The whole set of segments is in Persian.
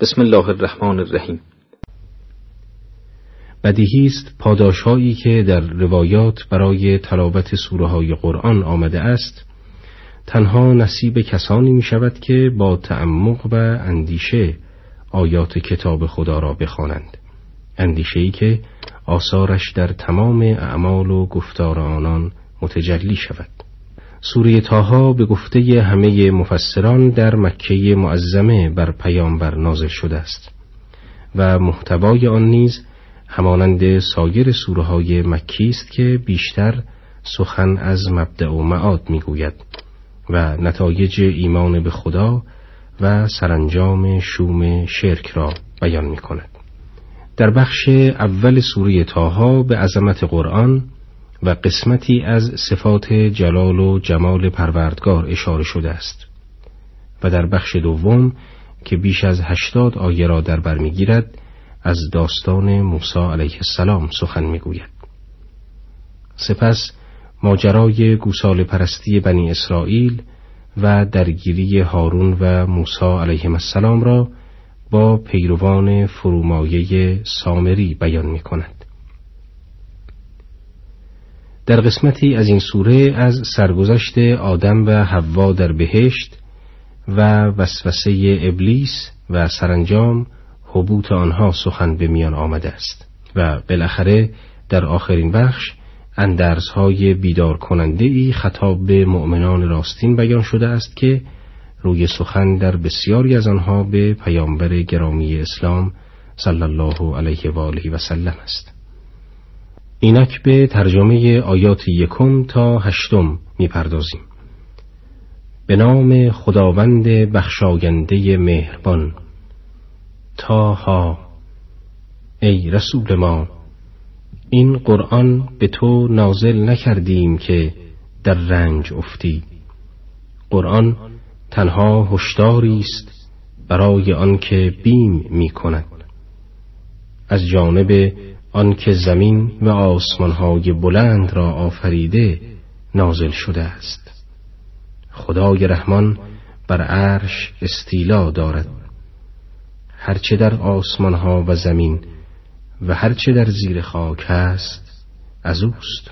بسم الله الرحمن الرحیم بدیهی است پاداشهایی که در روایات برای تلاوت سوره های قرآن آمده است. تنها نصیب کسانی می شود که با تعمق و اندیشه آیات کتاب خدا را بخوانند. اندیشه‌ای که آثارش در تمام اعمال و گفتار آنان متجلی شود. سوره تاها به گفته همه مفسران در مکه معظمه بر پیامبر نازل شده است و محتوای آن نیز همانند سایر سوره های مکی است که بیشتر سخن از مبدع و معاد می‌گوید و نتایج ایمان به خدا و سرانجام شوم شرک را بیان می کند. در بخش اول سوره تاها به عظمت قرآن و قسمتی از صفات جلال و جمال پروردگار اشاره شده است و در بخش دوم که بیش از هشتاد آیه را در بر می‌گیرد از داستان موسی علیه السلام سخن می‌گوید سپس ماجرای گوسال پرستی بنی اسرائیل و درگیری هارون و موسی علیه السلام را با پیروان فرومایه سامری بیان می کند. در قسمتی از این سوره از سرگذشت آدم و حوا در بهشت و وسوسه ابلیس و سرانجام حبوط آنها سخن به میان آمده است و بالاخره در آخرین بخش اندرزهای بیدار کننده ای خطاب به مؤمنان راستین بیان شده است که روی سخن در بسیاری از آنها به پیامبر گرامی اسلام صلی الله علیه و آله و سلم است. اینک به ترجمه آیات یکم تا هشتم می‌پردازیم. به نام خداوند بخشاینده مهربان تاها ای رسول ما این قرآن به تو نازل نکردیم که در رنج افتی. قرآن تنها هشداری است برای آنکه بیم می کند از جانب آنکه زمین و آسمانهای بلند را آفریده نازل شده است. خدای رحمان بر عرش استیلا دارد. هرچه در آسمانها و زمین و هرچه در زیر خاک است از اوست.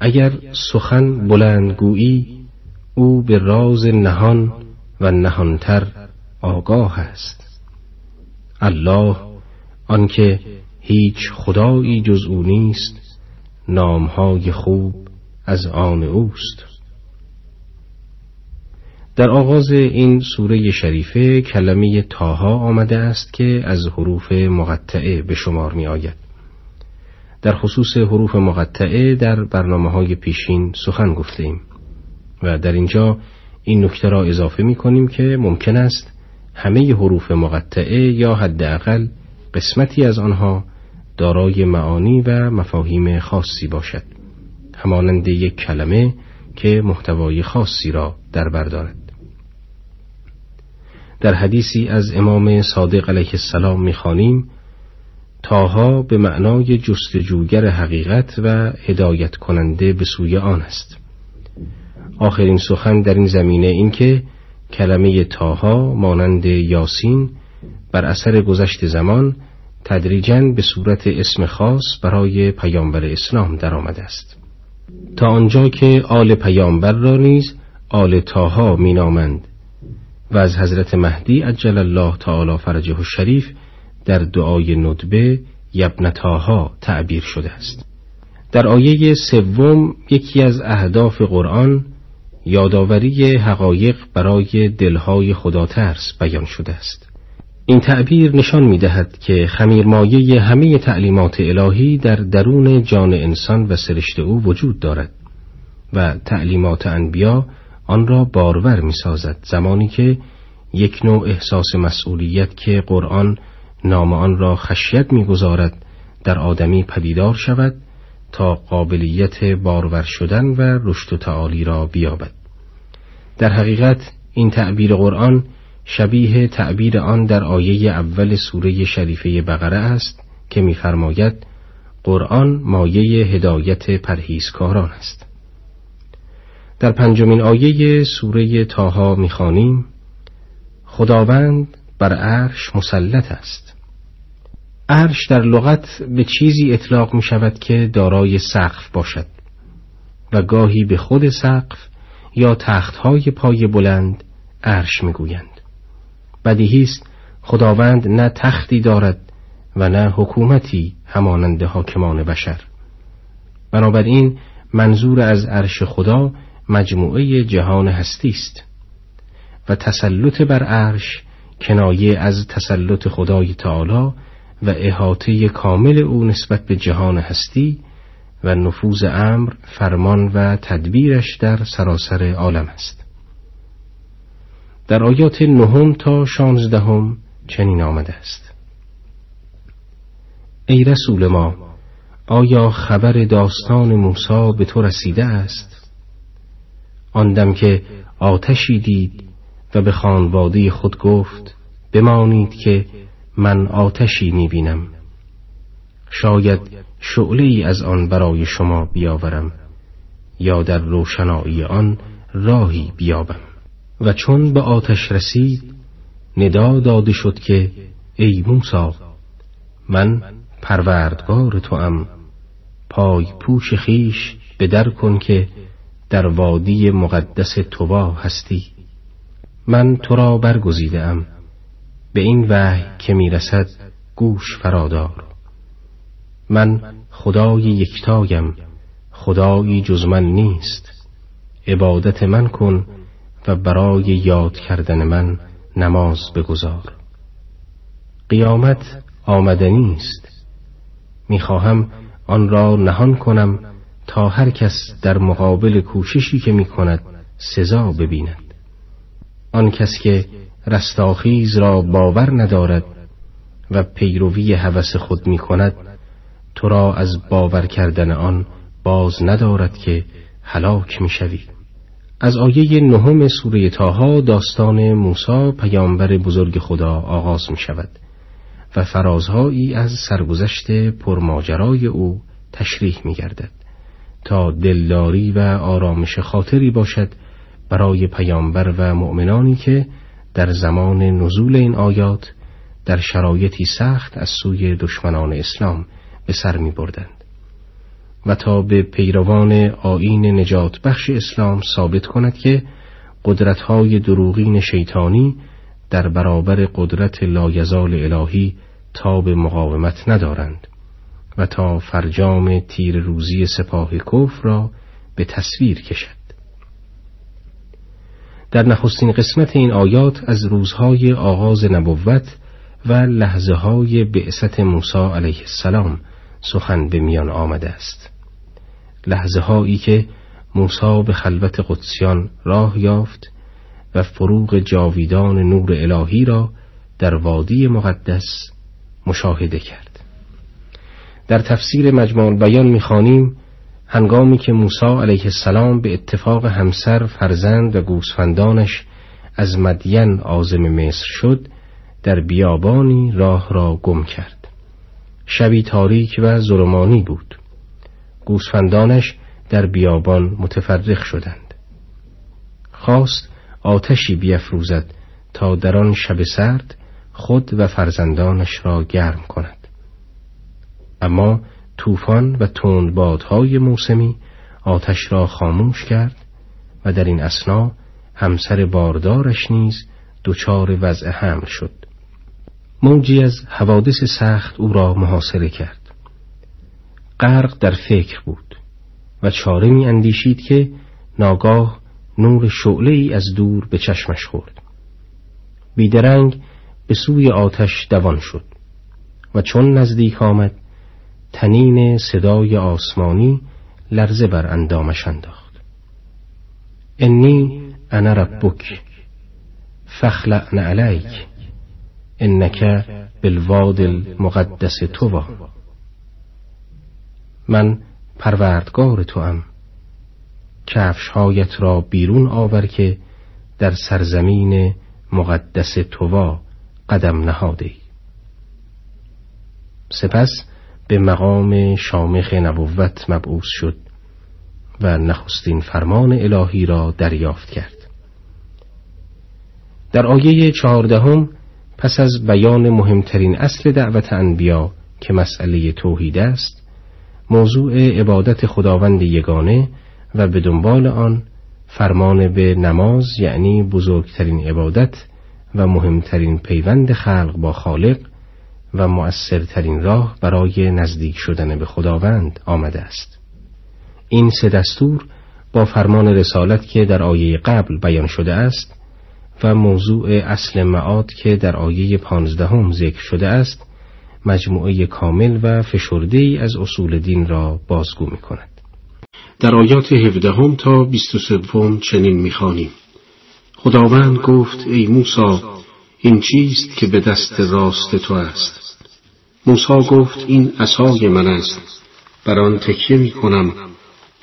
اگر سخن بلندگویی او به راز نهان و نهانتر آگاه است. الله آنکه هیچ خدایی جز او نیست نامهای خوب از آن اوست در آغاز این سوره شریفه کلمه تاها آمده است که از حروف مقطعه به شمار می آید. در خصوص حروف مقطعه در برنامه های پیشین سخن گفته ایم و در اینجا این نکته را اضافه می کنیم که ممکن است همه حروف مقطعه یا حداقل قسمتی از آنها دارای معانی و مفاهیم خاصی باشد. همانند یک کلمه که محتوای خاصی را در بر دارد. در حدیثی از امام صادق علیه السلام می‌خوانیم تاها به معنای جستجوگر حقیقت و هدایت کننده به سوی آن است. آخرین سخن در این زمینه این که کلمه تاها مانند یاسین بر اثر گذشت زمان تدریجا به صورت اسم خاص برای پیامبر اسلام درآمده است. تا آنجا که آل پیامبر را نیز آل تاها مینامند و از حضرت مهدی عجل الله تعالی فرجه شریف در دعای ندبه یبنتاها تعبیر شده است. در آیه سوم یکی از اهداف قرآن یادآوری حقایق برای دلهای خدا ترس بیان شده است. این تعبیر نشان می دهد که خمیرمایه همه تعلیمات الهی در درون جان انسان و سرشت او وجود دارد و تعلیمات انبیا آن را بارور می سازد زمانی که یک نوع احساس مسئولیت که قرآن نام آن را خشیت می‌گذارد در آدمی پدیدار شود تا قابلیت بارور شدن و رشد و تعالی را بیابد. در حقیقت این تعبیر قرآن شبیه تعبیر آن در آیه اول سوره شریفه بقره است که می‌فرماید قرآن مایه هدایت پرهیزکاران است. در پنجمین آیه سوره تاها می‌خوانیم خداوند بر عرش مسلط است. عرش در لغت به چیزی اطلاق می شود که دارای سقف باشد و گاهی به خود سقف یا تختهای پای بلند عرش می‌گویند. بدیهی است خداوند نه تختی دارد و نه حکومتی همانند حاکمان بشر. بنابراین منظور از عرش خدا مجموعه جهان هستی است و تسلط بر عرش کنایه از تسلط خدای تعالی و احاطه کامل او نسبت به جهان هستی و نفوذ امر فرمان و تدبیرش در سراسر عالم است. در آیات نهم تا شانزدهم چنین آمده است. ای رسول ما آیا خبر داستان موسی به تو رسیده است؟ آندم که آتشی دید و به خانواده خود گفت بمانید که من آتشی می‌بینم. شاید شعله ای از آن برای شما بیاورم یا در روشنایی آن راهی بیابم. و چون به آتش رسید ندا داده شد که ای موسا من پروردگار تو ام پای پوش خیش به در کن که در وادی مقدس توبا هستی. من تو را برگزیده ام به این وحی که می‌رسد گوش فرادار. من خدای یکتایم خدایی جز من نیست عبادت من کن و برای یاد کردن من نماز بگذار. قیامت آمدنی است می‌خواهم آن را نهان کنم تا هر کس در مقابل کوششی که می کند سزا ببیند. آن کس که رستاخیز را باور ندارد و پیروی هوس خود می کند تو را از باور کردن آن باز ندارد که هلاک می شوید. از آیه نهم سوره تاها داستان موسی پیامبر بزرگ خدا آغاز می شود و فرازهایی از سرگذشت پرماجرای او تشریح می گردد تا دلداری و آرامش خاطری باشد برای پیامبر و مؤمنانی که در زمان نزول این آیات در شرایطی سخت از سوی دشمنان اسلام به سر می بردند و تا به پیروان آین نجات بخش اسلام ثابت کند که قدرتهای دروغین شیطانی در برابر قدرت لایزال الهی تا به مقاومت ندارند و تا فرجام تیر روزی سپاه کفر را به تصویر کشد. در نخستین قسمت این آیات از روزهای آغاز نبوت و لحظه های بعثت موسی علیه السلام سخن به میان آمده است. لحظه هایی که موسی به خلوت قدسیان راه یافت و فروغ جاویدان نور الهی را در وادی مقدس مشاهده کرد. در تفسیر مجموع بیان می‌خوانیم هنگامی که موسی علیه السلام به اتفاق همسر فرزند و گوسفندانش از مدین آزم مصر شد در بیابانی راه را گم کرد. شبی تاریک و ظلمانی بود. گوسفندانش در بیابان متفرق شدند. خواست آتشی بیافروزد تا در آن شب سرد خود و فرزندانش را گرم کند. اما طوفان و تندبادهای موسمی آتش را خاموش کرد و در این اسنا همسر باردارش نیز دچار وضع حمل شد. موجی از حوادث سخت او را محاصره کرد. غرق در فکر بود و چاره می اندیشید که ناگاه نور شعله ای از دور به چشمش خورد. بیدرنگ به سوی آتش دوان شد و چون نزدیک آمد تنین صدای آسمانی لرزه بر اندامش انداخت. انی انا ربک فخلعن علیک انک بالواد المقدس توبا من پروردگار تو ام کفشهایت را بیرون آور که در سرزمین مقدس تووا قدم نهاده سپس به مقام شامخ نبوت مبعوث شد و نخستین فرمان الهی را دریافت کرد. در آیه چهاردهم پس از بیان مهمترین اصل دعوت انبیا که مسئله توحید است موضوع عبادت خداوند یگانه و به دنبال آن فرمان به نماز یعنی بزرگترین عبادت و مهمترین پیوند خلق با خالق و مؤثرترین راه برای نزدیک شدن به خداوند آمده است. این سه دستور با فرمان رسالت که در آیه قبل بیان شده است و موضوع اصل معاد که در آیه پانزدهم ذکر شده است مجموعه کامل و فشرده ای از اصول دین را بازگو می کند. در آیات هفدهم تا بیست و سوم چنین می‌خوانیم. خداوند گفت ای موسا این چیست که به دست راست تو است؟ موسا گفت این عصای من است. بر آن تکیه می کنم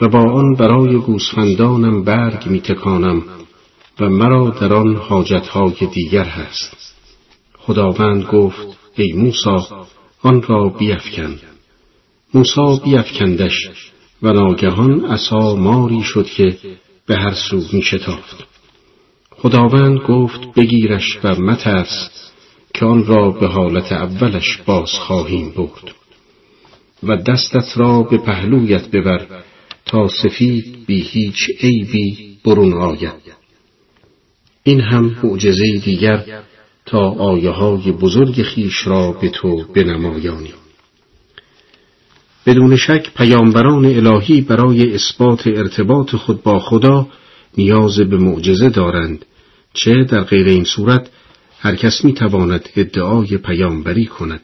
و با آن برای گوسفندانم برگ می تکانم و مرا در آن حاجتهای دیگر هست. خداوند گفت ای موسا آن را بیفکن. موسا بیفکندش و ناگهان عصا ماری شد که به هر سو می شتافت خداوند گفت بگیرش و مترس که آن را به حالت اولش باز خواهیم برد. و دستت را به پهلویت ببر تا سفید بی هیچ عیبی برون آید. این هم معجزه دیگر تا آیه های بزرگ خیش را به تو بنمایانیم بدون شک پیامبران الهی برای اثبات ارتباط خود با خدا نیاز به معجزه دارند چه در غیر این صورت هر کس می تواند ادعای پیامبری کند.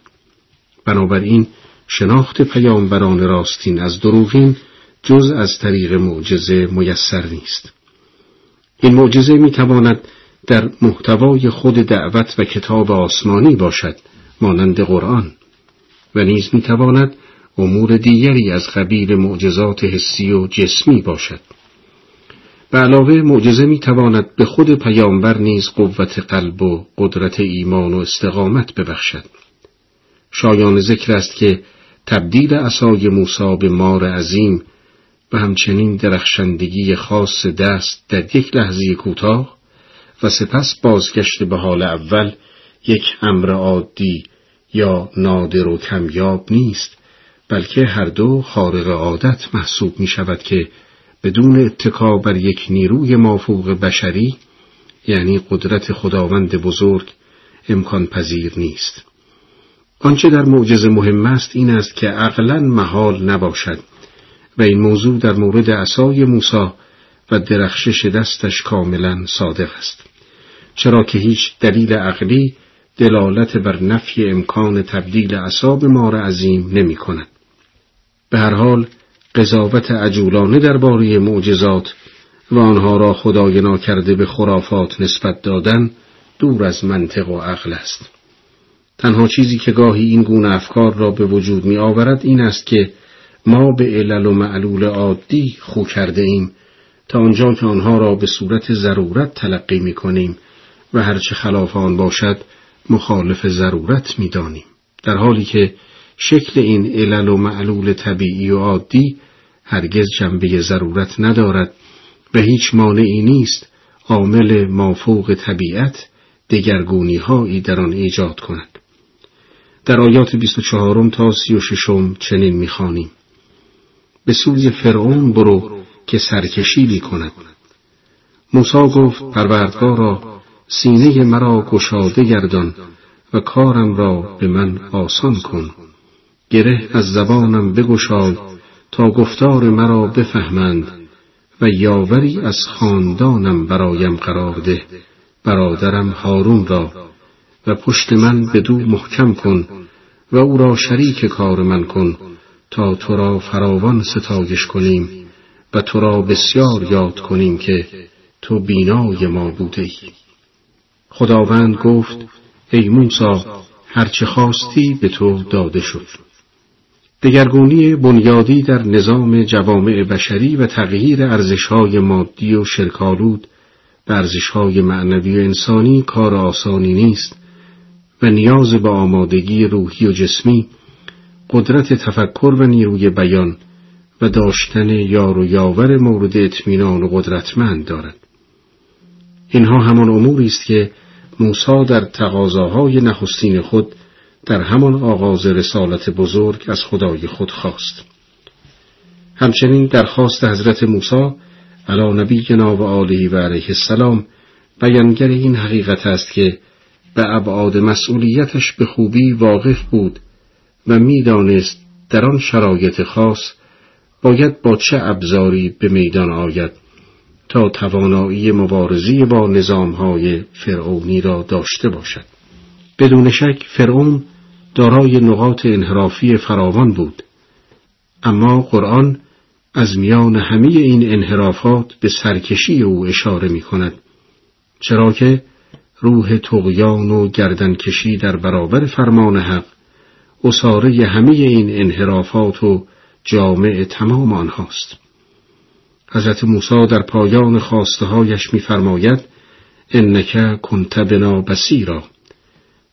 بنابراین شناخت پیامبران راستین از دروغین جز از طریق معجزه میسر نیست. این معجزه می تواند در محتوای خود دعوت و کتاب آسمانی باشد مانند قرآن و نیز می تواند امور دیگری از قبیل معجزات حسی و جسمی باشد. به علاوه معجزه می تواند به خود پیامبر نیز قوت قلب و قدرت ایمان و استقامت ببخشد. شایان ذکر است که تبدیل عصای موسی به مار عظیم و همچنین درخشندگی خاص دست در یک لحظه کوتاه و سپس بازگشت به حال اول یک امر عادی یا نادر و کمیاب نیست بلکه هر دو خارق عادت محسوب می شود که بدون اتکا بر یک نیروی مافوق بشری یعنی قدرت خداوند بزرگ امکان پذیر نیست. آنچه در معجزه مهم است این است که عقلا محال نباشد و این موضوع در مورد عصای موسی و درخشش دستش کاملا صادق است. چرا که هیچ دلیل عقلی دلالت بر نفی امکان تبدیل عصاب مار عظیم نمی کند. به هر حال قضاوت عجولانه درباره معجزات و آنها را خدای کرده به خرافات نسبت دادن دور از منطق و عقل است. تنها چیزی که گاهی این گونه افکار را به وجود می آورد این است که ما به علل و معلول عادی خو کرده ایم تا آنجا که آنها را به صورت ضرورت تلقی می کنیم و هرچه خلاف آن باشد مخالف ضرورت می دانیم. در حالی که شکل این علل و معلول طبیعی و عادی هرگز جنبه ضرورت ندارد و هیچ مانعی نیست عامل مافوق طبیعت دگرگونی هایی در آن ایجاد کند. در آیات 24 تا 36 چنین می‌خوانیم به سوی فرعون برو که سرکشی می کند موسا گفت پروردگارا سینه مرا گشاده گردان و کارم را به من آسان کن گره از زبانم بگشای تا گفتار مرا بفهمند و یاوری از خاندانم برایم قرار ده برادرم هارون را و پشت من به دو محکم کن و او را شریک کار من کن تا تو را فراوان ستایش کنیم و تو را بسیار یاد کنیم که تو بینای ما بوده ای. خداوند گفت ای موسا هرچه خواستی به تو داده شد. دگرگونی بنیادی در نظام جوامع بشری و تغییر ارزشهای مادی و شرکالود به ارزشهای معنوی و انسانی کار آسانی نیست و نیاز به آمادگی روحی و جسمی قدرت تفکر و نیروی بیان و داشتن یار و یاور مورد اطمینان و قدرتمند دارد. اینها همان اموری است که موسی در تقاضاهای نخستین خود در همان آغاز رسالت بزرگ از خدای خود خواست. همچنین درخواست حضرت موسی علی نبینا و آله و علیه السلام بیانگر این حقیقت است که به ابعاد مسئولیتش به خوبی واقف بود و می‌دانست در آن شرایط خاص باید با چه ابزاری به میدان آید. تا توانایی مبارزی با نظامهای فرعونی را داشته باشد. بدون شک فرعون دارای نقاط انحرافی فراوان بود. اما قرآن از میان همه این انحرافات به سرکشی او اشاره می کند چرا که روح تغیان و گردنکشی در برابر فرمان حق اصاره همه این انحرافات و جامع تمام آنهاست. حضرت موسی در پایان خواسته هایش می‌فرماید انک کنت بنا بسیرا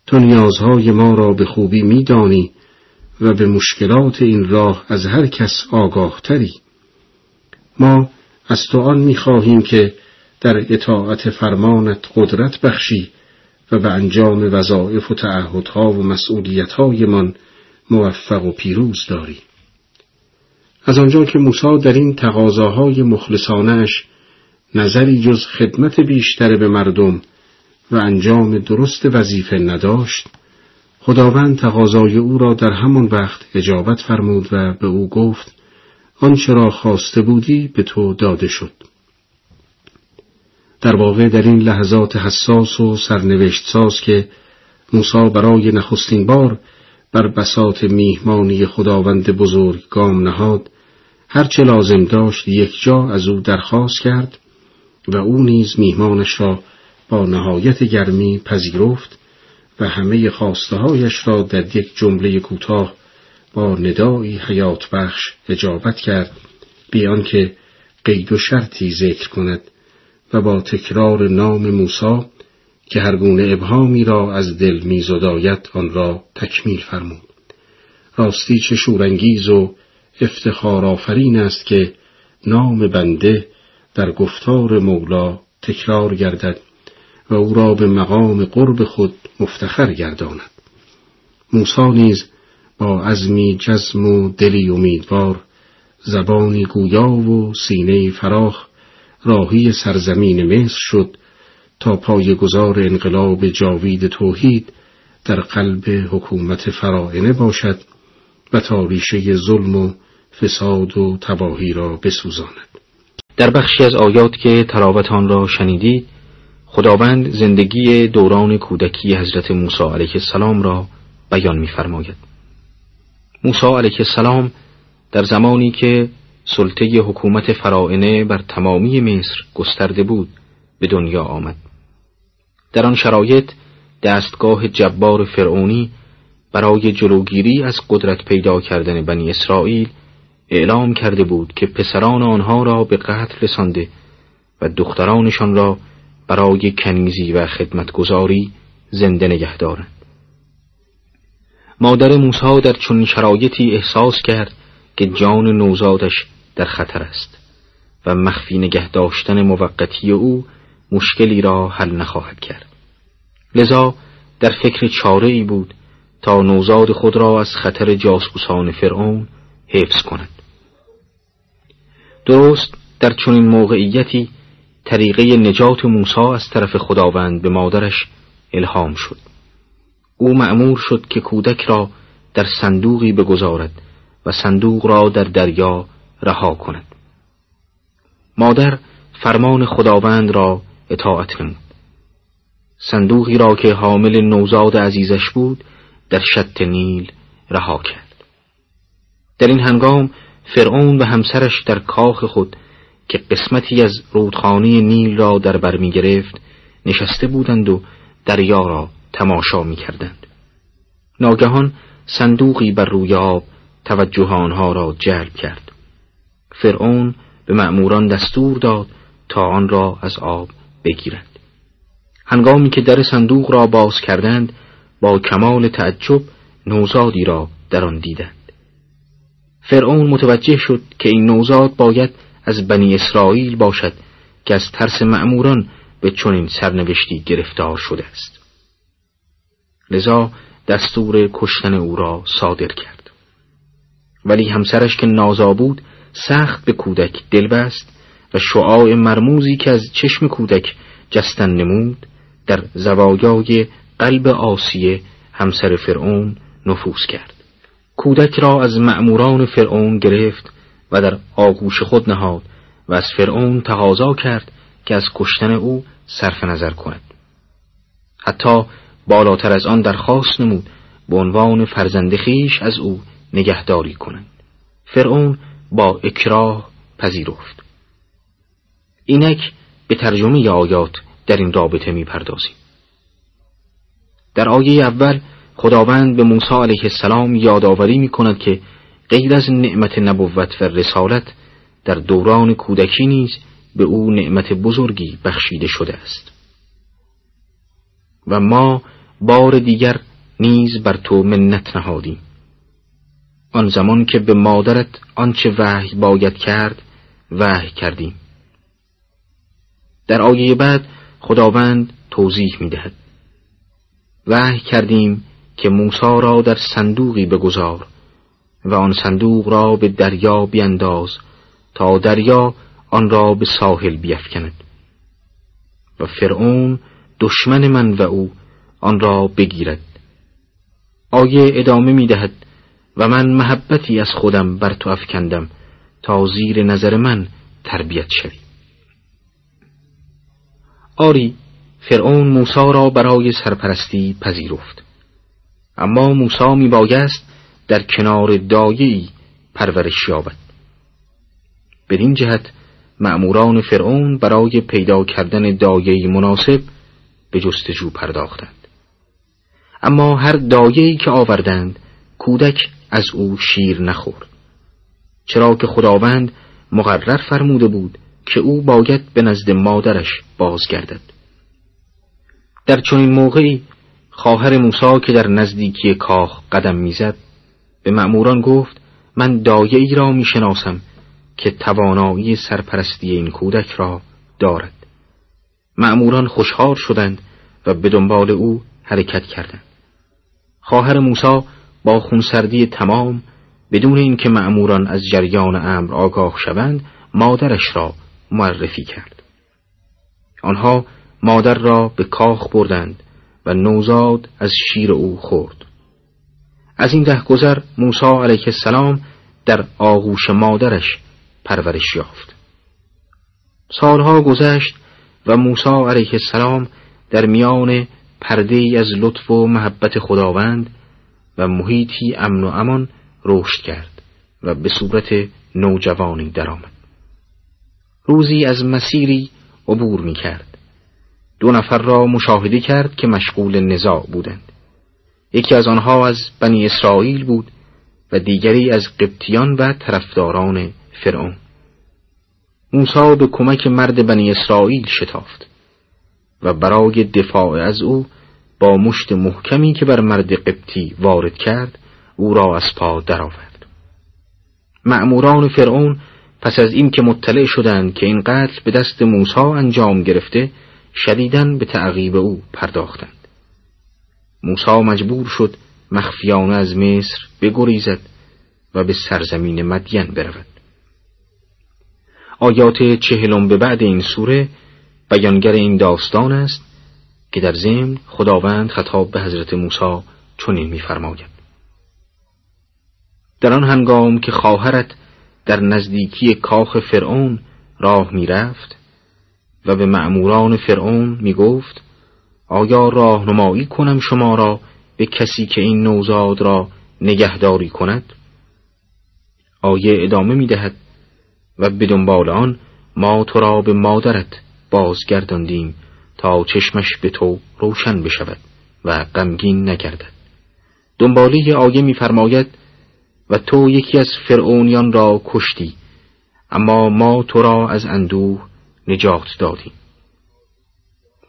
تو نیازهای ما را به خوبی میدانی و به مشکلات این راه از هر کس آگاه تری ما از تو آن می‌خواهیم که در اطاعت فرمانت قدرت بخشی و به انجام وظایف و تعهدها و مسئولیتهایمان موفق و پیروز داری. از آنجا که موسی در این تقاضاهای مخلصانش نظری جز خدمت بیشتر به مردم و انجام درست وظیفه نداشت خداوند تقاضای او را در همان وقت اجابت فرمود و به او گفت آنچه را خواسته بودی به تو داده شد. در واقع در این لحظات حساس و سرنوشت ساز که موسی برای نخستین بار بر بساط میهمانی خداوند بزرگ گام نهاد هرچه لازم داشت یک جا از او درخواست کرد و او نیز میهمانش را با نهایت گرمی پذیرفت و همه خواستهایش را در یک جمله کوتاه با ندایی حیات بخش اجابت کرد بیان که قید و شرطی ذکر کند و با تکرار نام موسی که هر گونه ابهامی را از دل میزداید آن را تکمیل فرمود. راستی چه شورانگیز و افتخار آفرین است که نام بنده در گفتار مولا تکرار گردد و او را به مقام قرب خود مفتخر گرداند. موسی نیز با عزمی جزم و دلی امیدوار زبانی گویا و سینه فراخ راهی سرزمین مصر شد تا گذار انقلاب جاوید توحید در قلب حکومت فرائنه باشد و تا ریشه ظلم و فساد و تباهی را بسوزاند در بخشی از آیات که تراوت آن را شنیدید خداوند زندگی دوران کودکی حضرت موسی علیه السلام را بیان می‌فرماید. موسی علیه السلام در زمانی که سلطه حکومت فرائنه بر تمامی مصر گسترده بود به دنیا آمد. در آن شرایط دستگاه جبار فرعونی برای جلوگیری از قدرت پیدا کردن بنی اسرائیل اعلام کرده بود که پسران آنها را به قتل رسانده و دخترانشان را برای کنیزی و خدمتگذاری زنده نگه دارند. مادر موسی در چنین شرایطی احساس کرد که جان نوزادش در خطر است و مخفی نگه داشتن موقتی او مشکلی را حل نخواهد کرد. لذا در فکر چاره ای بود تا نوزاد خود را از خطر جاسوسان فرعون حفظ کند. درست در چنین موقعیتی طریقه نجات موسی از طرف خداوند به مادرش الهام شد. او مأمور شد که کودک را در صندوقی بگذارد و صندوق را در دریا رها کند. مادر فرمان خداوند را اطاعت نمود. صندوقی را که حامل نوزاد عزیزش بود در شط نیل رها کرد. در این هنگام فرعون و همسرش در کاخ خود که قسمتی از رودخانه نیل را در بر می گرفت نشسته بودند و دریا را تماشا می کردند. ناگهان صندوقی بر روی آب توجه آنها را جلب کرد. فرعون به مأموران دستور داد تا آن را از آب بگیرند. هنگامی که در صندوق را باز کردند با کمال تعجب نوزادی را در آن دیدند. فرعون متوجه شد که این نوزاد باید از بنی اسرائیل باشد که از ترس مأموران به چنین سرنوشتی گرفتار شده است. لذا دستور کشتن او را صادر کرد. ولی همسرش که نازا بود سخت به کودک دل بست و شعاع مرموزی که از چشم کودک جستن نمود در زوایای قلب آسیه همسر فرعون نفوذ کرد. کودک را از مأموران فرعون گرفت و در آغوش خود نهاد و از فرعون تقاضا کرد که از کشتن او صرف نظر کند. حتی بالاتر از آن درخواست نمود به عنوان فرزند خیش از او نگهداری کنند. فرعون با اکراه پذیرفت. اینک به ترجمه آیات در این رابطه می‌پردازیم. در آیه اول خداوند به موسی علیه السلام یادآوری می کند که غیر از نعمت نبوت و رسالت در دوران کودکی نیز به او نعمت بزرگی بخشیده شده است. و ما بار دیگر نیز بر تو منت نهادیم. آن زمان که به مادرت آنچه وحی باید کرد وحی کردیم. در آیه بعد خداوند توضیح می دهد وحی کردیم که موسی را در صندوقی بگذار و آن صندوق را به دریا بینداز تا دریا آن را به ساحل بیفکند. و فرعون دشمن من و او آن را بگیرد. آیه ادامه می دهد و من محبتی از خودم بر تو افکندم تا زیر نظر من تربیت شوی. آری فرعون موسا را برای سرپرستی پذیرفت. اما موسا می بایست در کنار دایه‌ای پرورش یابد. بدین جهت مأموران فرعون برای پیدا کردن دایه‌ای مناسب به جستجو پرداختند. اما هر دایه‌ای که آوردند کودک از او شیر نخورد. چرا که خداوند مقرر فرموده بود که او باید به نزد مادرش بازگردد. در چنین موقعی خواهر موسی که در نزدیکی کاخ قدم می‌زد به مأموران گفت من دایه ای را می‌شناسم که توانایی سرپرستی این کودک را دارد. مأموران خوشحال شدند و به دنبال او حرکت کردند. خواهر موسی با خونسردی تمام بدون اینکه مأموران از جریان امر آگاه شوند مادرش را معرفی کرد. آنها مادر را به کاخ بردند و نوزاد از شیر او خورد از این ده گذر موسی علیه السلام در آغوش مادرش پرورش یافت سالها گذشت و موسی علیه السلام در میان پرده از لطف و محبت خداوند و محیطی امن و امان رشد کرد و به صورت نوجوانی درآمد. روزی از مسیری عبور می کرد. دو نفر را مشاهده کرد که مشغول نزاع بودند. یکی از آنها از بنی اسرائیل بود و دیگری از قبطیان و طرفداران فرعون. موسی به کمک مرد بنی اسرائیل شتافت و برای دفاع از او با مشت محکمی که بر مرد قبطی وارد کرد او را از پا درآورد. مأموران فرعون پس از این که مطلع شدند که این قتل به دست موسی انجام گرفته شدیدن به تعقیب او پرداختند. موسی مجبور شد مخفیانه از مصر بگریزد و به سرزمین مدین برود. آیات چهلم به بعد این سوره بیانگر این داستان است که در ضمن خداوند خطاب به حضرت موسی چنین می‌فرماید. در آن هنگام که خواهرت در نزدیکی کاخ فرعون راه می‌رفت و به مأموران فرعون می‌گفت آیا راهنمایی کنم شما را به کسی که این نوزاد را نگهداری کند؟ آیه ادامه می‌دهد و به دنبال آن ما تو را به مادرت بازگرداندیم تا چشمش به تو روشن بشود و غمگین نگردد. دنباله آیه میفرماید و تو یکی از فرعونیان را کشتی اما ما تو را از اندوه نجات دادیم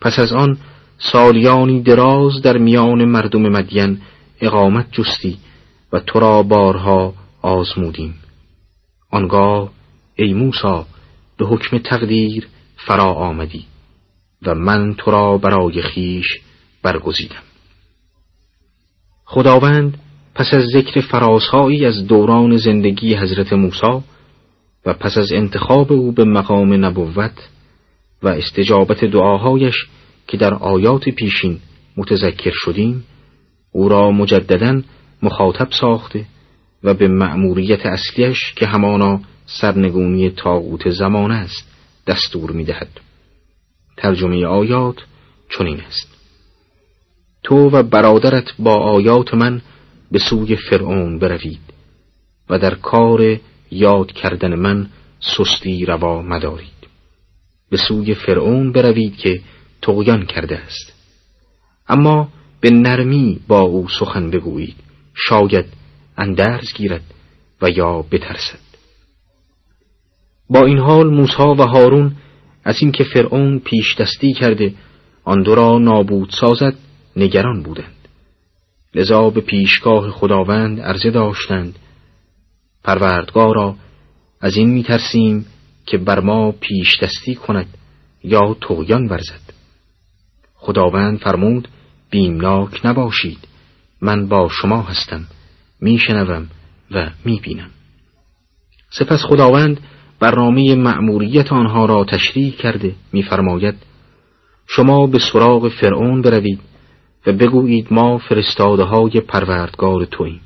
پس از آن سالیانی دراز در میان مردم مدین اقامت جستی و تو را بارها آزمودیم. آنگاه ای موسا به حکم تقدیر فرا آمدی و من تو را برای خیش برگزیدم. خداوند پس از ذکر فرازهایی از دوران زندگی حضرت موسی و پس از انتخاب او به مقام نبوت و استجابت دعاهایش که در آیات پیشین متذکر شدیم او را مجددا مخاطب ساخته و به مأموریت اصلیش که همانا سرنگونی تاغوت زمان است دستور می‌دهد. ترجمه آیات چنین است. تو و برادرت با آیات من به سوی فرعون بروید و در کار یاد کردن من سستی روا مدارید. به سوی فرعون بروید که تغیان کرده است. اما به نرمی با او سخن بگویید. شاید اندرز گیرد و یا بترسد. با این حال موسی و هارون از اینکه فرعون پیش دستی کرده آن دو را نابود سازد نگران بودند. لذا به پیشگاه خداوند عرضه داشتند پروردگارا از این میترسیم که بر ما پیش دستی کند یا تویان ورزد. خداوند فرمود بیمناک نباشید. من با شما هستم میشنوم و می‌بینم. سپس خداوند برنامه مأموریت آنها را تشریح کرده میفرماید شما به سراغ فرعون بروید و بگویید ما فرستاده های پروردگار توییم.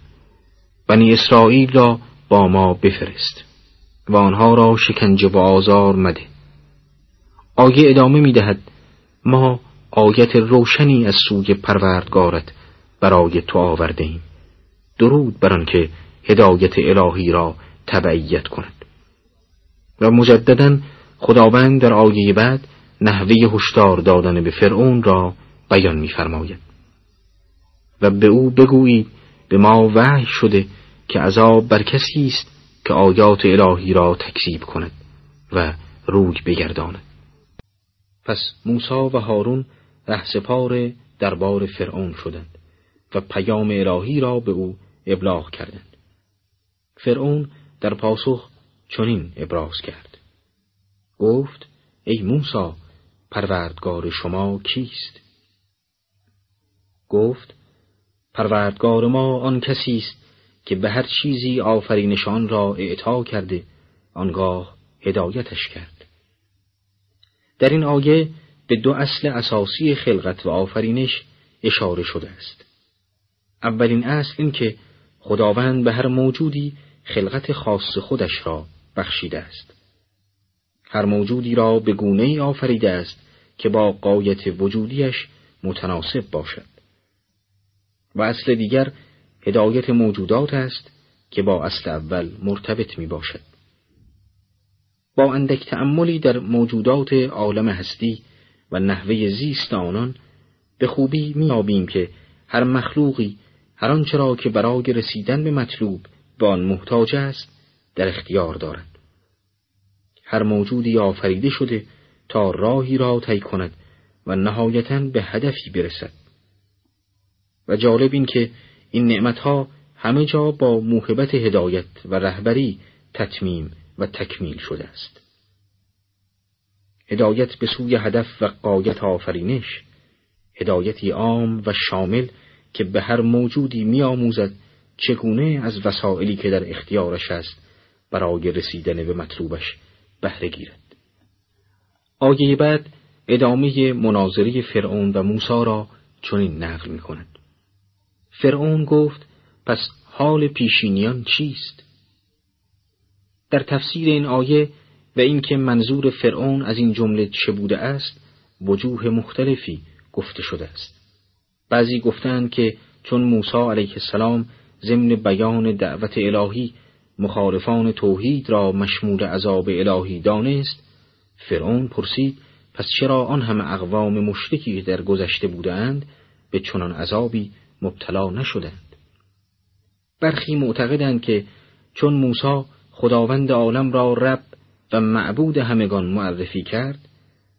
بنی اسرائیل را با ما بفرست و آنها را شکنجه و آزار مده. آیه ادامه می دهد ما آیت روشنی از سوی پروردگارت برای تو آورده ایم درود بر که هدایت الهی را تبعیت کند. و مجددا خداوند در آیه بعد نحوه هشدار دادن به فرعون را بیان می‌فرماید. و به او بگویید به ما وحی شده که عذاب بر کسی است که آیات الهی را تکذیب کند و روی بگرداند. پس موسی و هارون رهسپار دربار فرعون شدند و پیام الهی را به او ابلاغ کردند. فرعون در پاسخ چنین ابراز کرد. گفت ای موسی پروردگار شما کیست؟ گفت پروردگار ما آن کسی است که به هر چیزی آفرینشان را اعطا کرده آنگاه هدایتش کرد. در این آیه به دو اصل اساسی خلقت و آفرینش اشاره شده است. اولین اصل این که خداوند به هر موجودی خلقت خاص خودش را بخشیده است. هر موجودی را به گونه ای آفریده است که با قایت وجودیش متناسب باشد. و اصل دیگر هدایت موجودات است که با اصل اول مرتبط می باشد. با اندک تأملی در موجودات عالم هستی و نحوه زیست آنان به خوبی میابیم که هر مخلوقی هر آنچه را که برای رسیدن به مطلوب به آن محتاج است در اختیار دارد هر موجودی آفریده شده تا راهی را طی کند و نهایتا به هدفی برسد و جالب این که این نعمتها همه جا با موهبت هدایت و رهبری تتمیم و تکمیل شده است هدایت به سوی هدف و قایت آفرینش هدایتی عام و شامل که به هر موجودی میآموزد چگونه از وسائلی که در اختیارش است برای رسیدن به مطلوبش بهره گیرد آیه بعد ادامه مناظری فرعون و موسی را چنین نقل می کند. فرعون گفت پس حال پیشینیان چیست؟ در تفسیر این آیه و اینکه منظور فرعون از این جمله چه بوده است وجوه مختلفی گفته شده است بعضی گفتند که چون موسی علیه السلام ضمن بیان دعوت الهی مخالفان توحید را مشمول عذاب الهی دانست فرعون پرسید پس چرا آن همه اقوام مشرکی در گذشته بودند به چنان عذابی مبتلا نشدند. برخی معتقدند که چون موسی خداوند عالم را رب و معبود همگان معرفی کرد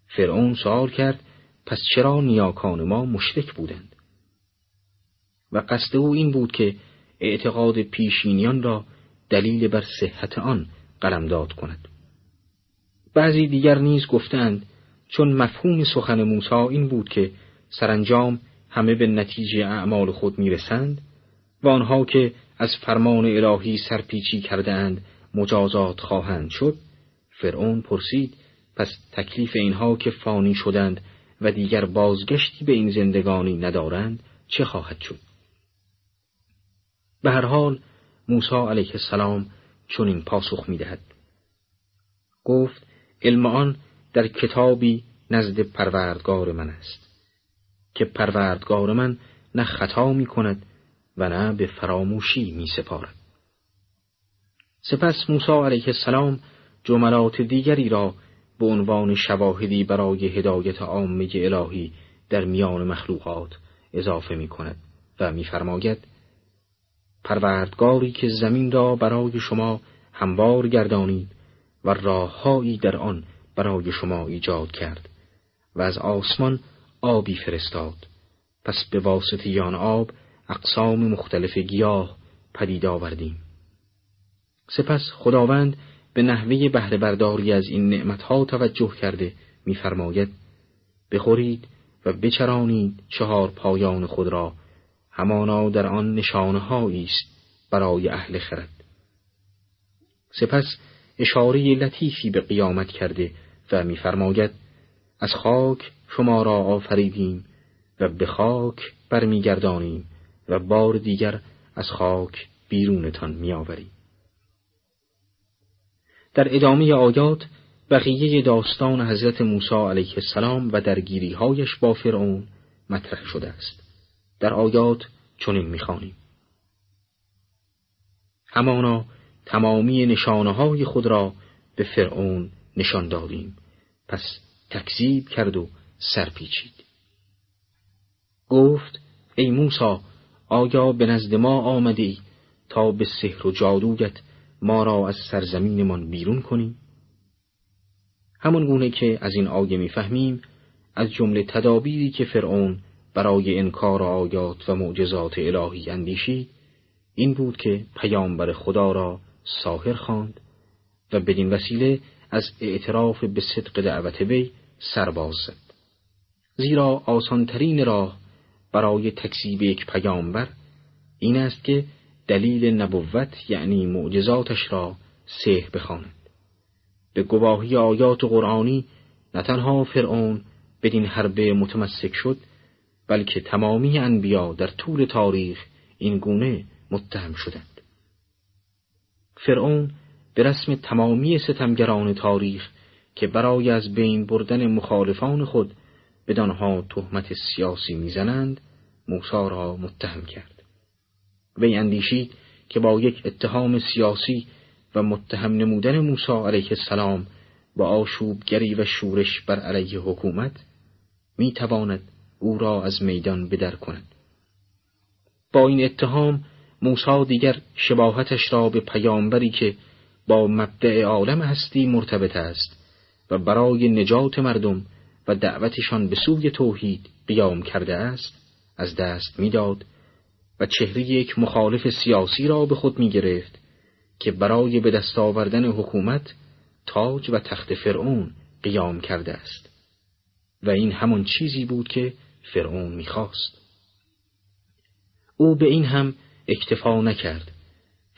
فرعون سوال کرد پس چرا نیاکان ما مشرک بودند؟ و قصد او این بود که اعتقاد پیشینیان را دلیل بر صحت آن قلمداد کند. بعضی دیگر نیز گفتند چون مفهوم سخن موسی این بود که سرانجام همه به نتیجه اعمال خود می‌رسند و آنها که از فرمان الهی سرپیچی کرده اند مجازات خواهند شد فرعون پرسید پس تکلیف اینها که فانی شدند و دیگر بازگشتی به این زندگانی ندارند چه خواهد شد؟ به هر حال موسی علیه السلام چون این پاسخ می‌دهد. گفت علم آن در کتابی نزد پروردگار من است. که پروردگار من نه خطا می کند و نه به فراموشی می سپارد. سپس موسی علیه السلام جملات دیگری را به عنوان شواهدی برای هدایت عامه الهی در میان مخلوقات اضافه می کند و میفرماید پروردگاری که زمین را برای شما هموار گردانید و راههایی در آن برای شما ایجاد کرد و از آسمان آبی فرستاد. پس به واسطه یان آب اقسام مختلف گیاه پدید آوردیم. سپس خداوند به نحوه بهره برداری از این نعمتها توجه کرده میفرماید بخورید و بچرانید چهار پایان خود را. همانا در آن نشانه است برای اهل خرد. سپس اشاره لطیفی به قیامت کرده و میفرماید از خاک شما را آفریدیم و به خاک برمیگردانیم و بار دیگر از خاک بیرونتان میآوریم. در ادامه آیات بقیه داستان حضرت موسی علیه السلام و درگیریهایش با فرعون مطرح شده است. در آیات چنین می‌خوانیم. همانا تمامی نشانه های خود را به فرعون نشان دادیم. پس تکذیب کرد و سرپیچید گفت ای موسا آیا به نزد ما آمده تا به سحر و جادوگت ما را از سرزمینمان بیرون کنی؟ همان گونه که از این آیه می‌فهمیم از جمله تدابیری که فرعون برای انکار آیات و معجزات الهی اندیشید این بود که پیامبر خدا را ساهر خواند و بدین وسیله از اعتراف به صدق دعوت وی سرباز زد زیرا آسانترین راه برای تکذیب یک پیامبر این است که دلیل نبوت یعنی معجزاتش را سه بخواند. به گواهی آیات قرآنی نه تنها فرعون بدین حربه متمسک شد بلکه تمامی انبیا در طول تاریخ این گونه متهم شدند. فرعون به رسم تمامی ستمگران تاریخ که برای از بین بردن مخالفان خود بدانها تهمت سیاسی می‌زنند موسی را متهم کرد. وی اندیشید که با یک اتهام سیاسی و متهم نمودن موسی علیه السلام با آشوبگری و شورش بر علیه حکومت می‌تواند او را از میدان بدر کند. با این اتهام موسی دیگر شباهتش را به پیامبری که با مبدع عالم هستی مرتبط است و برای نجات مردم و دعوتشان به سوی توحید قیام کرده است از دست می‌داد و چهره یک مخالف سیاسی را به خود می گرفت که برای به دست آوردن حکومت تاج و تخت فرعون قیام کرده است و این همان چیزی بود که فرعون می‌خواست. او به این هم اکتفا نکرد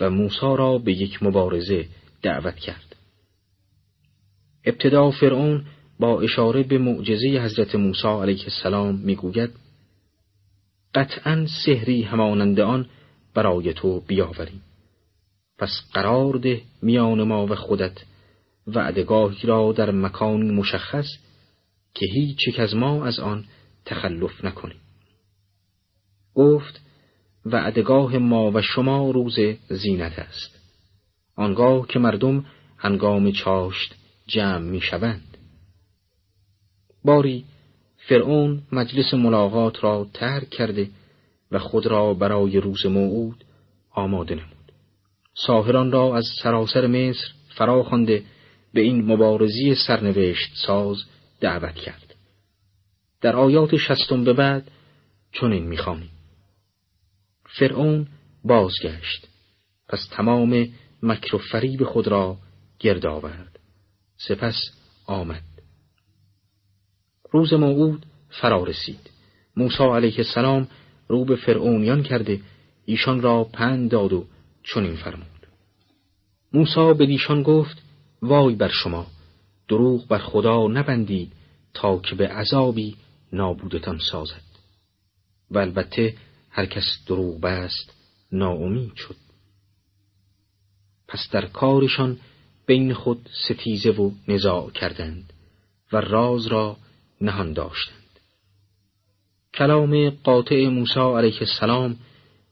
و موسی را به یک مبارزه دعوت کرد. ابتدا فرعون با اشاره به معجزه حضرت موسی علیه السلام می‌گوید قطعا سحری همانند آن برای تو بیاوریم پس قرار ده میان ما و خودت وعدگاهی را در مکانی مشخص که هیچ یک از ما از آن تخلف نکنیم گفت وعدگاه ما و شما روز زینت است. آنگاه که مردم هنگام چاشت جمع می شوند. باری فرعون مجلس ملاقات را ترک کرده و خود را برای روز موعود آماده نمود. ساهران را از سراسر مصر فرا خوانده به این مبارزی سرنوشت ساز دعوت کرد. در آیات شستم به بعد چنین می‌خوانیم. فرعون بازگشت پس تمام مکر و فریب خود را گرد آورد سپس آمد روز موعود فرا رسید. موسی علیه السلام رو به فرعونیان کرده ایشان را پند داد و چنین فرمود. موسی به دیشان گفت وای بر شما دروغ بر خدا نبندید تا که به عذابی نابودتان سازد. و البته هر کس دروغ بست ناامید شد. پس در کارشان بین خود ستیزه و نزاع کردند و راز را نهان داشتند. کلام قاطع موسی علیه السلام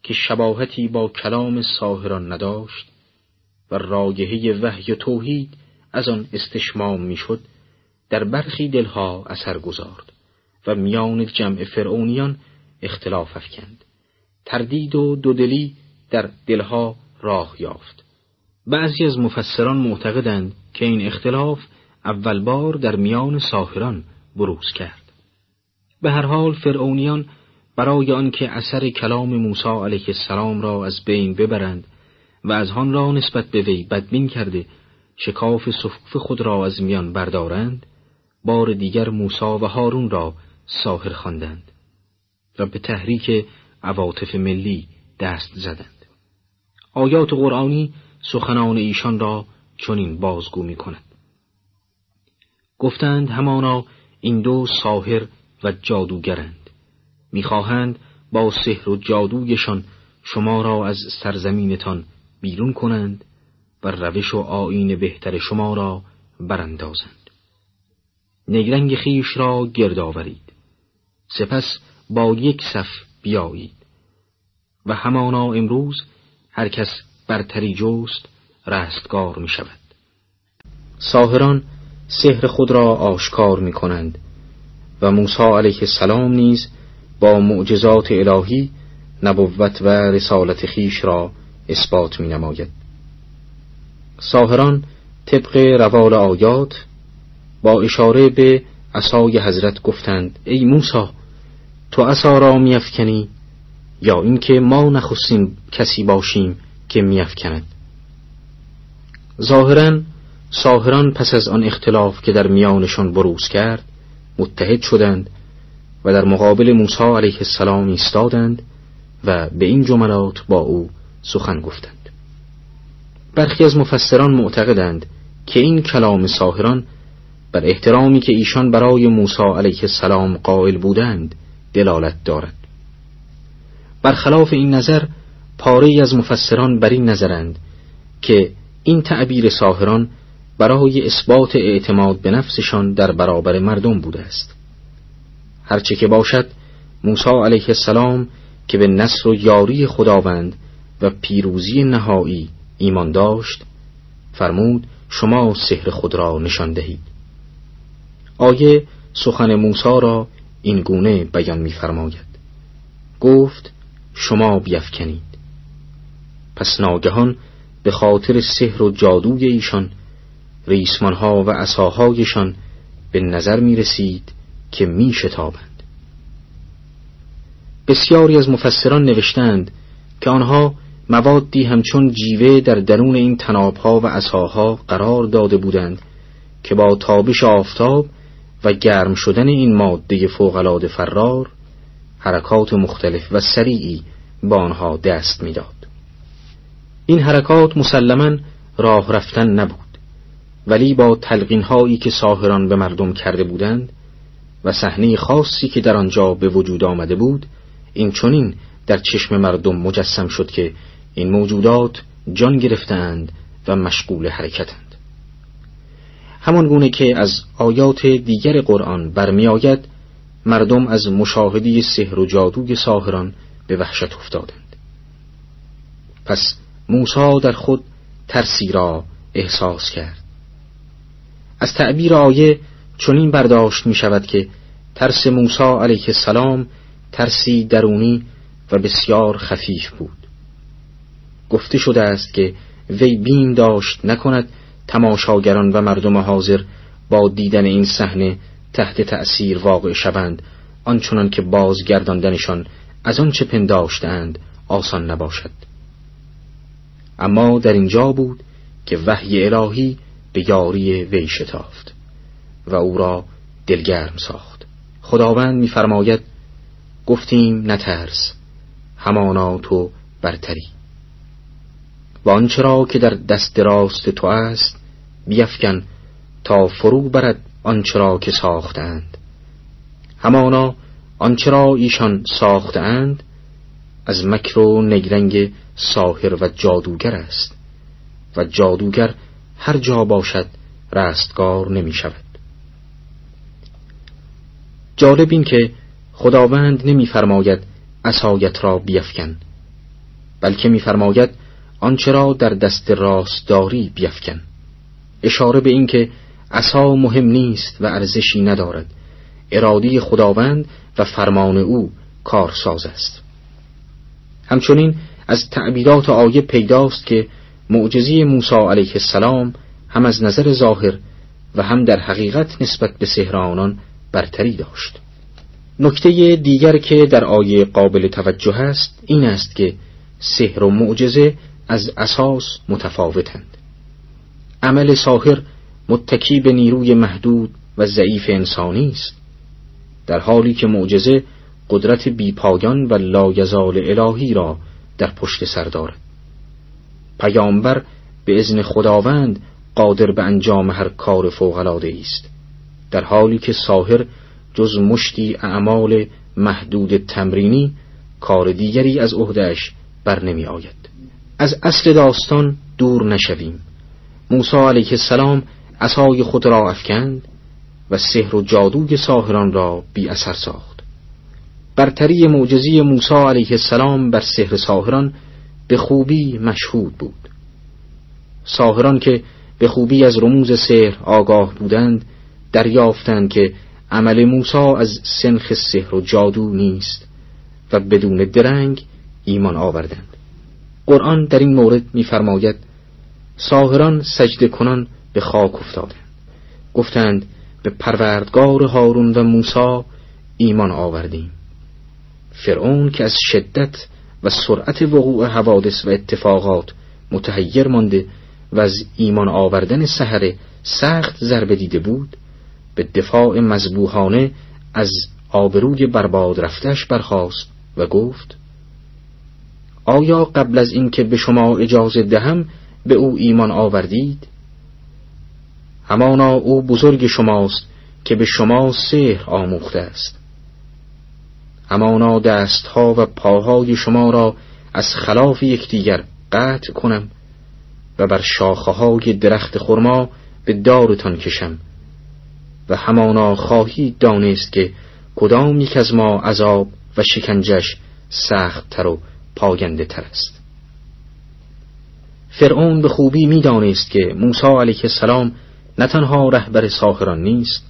که شباهتی با کلام ساهران نداشت و رایحه وحی توحید از آن استشمام می‌شد در برخی دلها اثر گذارد و میان جمع فرعونیان اختلاف افکند. تردید و دودلی در دلها راه یافت. بعضی از مفسران معتقدند که این اختلاف اول بار در میان ساهران بروز کرد. به هر حال فرعونیان برای آنکه اثر کلام موسی علیه السلام را از بین ببرند و از آن را نسبت به وی بدبین کرده شکاف صفوف خود را از میان بردارند بار دیگر موسی و هارون را ساهر خواندند. و به تحریک عواطف ملی دست زدند. آیات قرآنی سخنان ایشان را چنین بازگو می کند گفتند همانا این دو ساهر و جادوگرند. می‌خواهند با سحر و جادویشان شما را از سرزمینتان بیرون کنند و روش و آین بهتر شما را براندازند. نیرنگ خیش را گرد آورید. سپس با یک صف بیایید. و همانا امروز هر کس برتری جست رستگار می شود ساهران سحر خود را آشکار می کنند و موسی علیه السلام نیز با معجزات الهی نبوت و رسالت خیش را اثبات می نماید. ساهران طبق روال آیات با اشاره به عصای حضرت گفتند ای موسی تو عصا را میافکنی یا اینکه ما نخستین کسی باشیم که میافکند ظاهرا ساهران پس از آن اختلاف که در میانشان بروز کرد متحد شدند و در مقابل موسی علیه السلام ایستادند و به این جملات با او سخن گفتند. برخی از مفسران معتقدند که این کلام ساهران بر احترامی که ایشان برای موسی علیه السلام قائل بودند دلالت دارد. برخلاف این نظر پاره از مفسران بر این نظرند که این تعبیر ساهران برای اثبات اعتماد به نفسشان در برابر مردم بوده است. هرچه که باشد موسی علیه السلام که به نصر و یاری خداوند و پیروزی نهایی ایمان داشت فرمود شما سحر خود را نشان دهید. آیه سخن موسی را این گونه بیان می‌فرماید. گفت شما بیفکنید. پس ناگهان به خاطر سحر و جادوی ایشان ریسمانها و عصاهایشان به نظر می رسید که می شتابند. بسیاری از مفسران نوشتند که آنها موادی همچون جیوه در درون این تنابها و عصاها قرار داده بودند که با تابش آفتاب و گرم شدن این ماده فوقالعاده فرار حرکات مختلف و سریعی با آنها دست می‌داد. این حرکات مسلما راه رفتن نبود ولی با تلقین هایی که ساهران به مردم کرده بودند و صحنه خاصی که در آنجا به وجود آمده بود این چنین در چشم مردم مجسم شد که این موجودات جان گرفتند و مشغول حرکتند. همان گونه که از آیات دیگر قرآن برمیآید مردم از مشاهده سحر و جادوی ساهران به وحشت افتادند. پس موسی در خود ترسی را احساس کرد. از تعبیر آیه چنین برداشت می شود که ترس موسی علیه السلام ترسی درونی و بسیار خفیف بود. گفته شده است که وی بین داشت نکند تماشاگران و مردم حاضر با دیدن این صحنه تحت تأثیر واقع شوند آنچنان که بازگرداندنشان از آنچه پنداشتند آسان نباشد. اما در اینجا بود که وحی الهی به یاری وی شتافت و او را دلگرم ساخت. خداوند میفرماید گفتیم نترس همانا تو برتری. و آنچه را که در دست راست تو است بیفکن تا فرو برد آنچه را که ساختند. همانا آنچه را ایشان ساختند از مکر و نگرنگ ساهر و جادوگر است. و جادوگر هر جا باشد رستگار نمی شود. جالب این که خداوند نمیفرماید عصایت را بیفکن بلکه میفرماید آنچه را در دست راست داری بیفکن. اشاره به اینکه عصا مهم نیست و ارزشی ندارد. ارادی خداوند و فرمان او کارساز است. همچنین از تعبیرات آیه پیداست که معجزی موسی علیه السلام هم از نظر ظاهر و هم در حقیقت نسبت به سحر آنان برتری داشت. نکته دیگر که در آیه قابل توجه است این است که سحر و معجزه از اساس متفاوتند. عمل ساحر متکی به نیروی محدود و ضعیف انسانی است. در حالی که معجزه قدرت بیپایان و لایزال الهی را در پشت سر دارد. پیامبر به ازن خداوند قادر به انجام هر کار فوقلاده است. در حالی که ساحر جز مشتی اعمال محدود تمرینی کار دیگری از عهدهش بر نمی آید. از اصل داستان دور نشویم. موسی علیه السلام عصای خود را افکند و سحر و جادوی ساهران را بی اثر ساخت. برتری معجزی موسی علیه السلام بر سحر ساهران به خوبی مشهود بود. ساهران که به خوبی از رموز سحر آگاه بودند دریافتند که عمل موسا از سنخ سحر و جادو نیست و بدون درنگ ایمان آوردند. قرآن در این مورد می‌فرماید ساهران سجده کنان به خاک افتادند. گفتند به پروردگار هارون و موسا ایمان آوردیم. فرعون که از شدت و سرعت وقوع حوادث و اتفاقات متحیر مانده و از ایمان آوردن سحر سخت ضربه دیده بود به دفاع مذبوحانه از آبروی برباد رفتش برخاست و گفت آیا قبل از اینکه به شما اجازه دهم به او ایمان آوردید؟ همانا او بزرگ شماست که به شما سحر آموخته است. همانا دستها و پاهای شما را از خلاف یکدیگر قطع کنم و بر شاخه های درخت خرما به دارتان کشم. و همانا خواهید دانست که کدام یک از ما عذاب و شکنجش سخت تر و پاینده تر است. فرعون به خوبی می‌دانست که موسی علیه السلام نه تنها رهبر ساهران نیست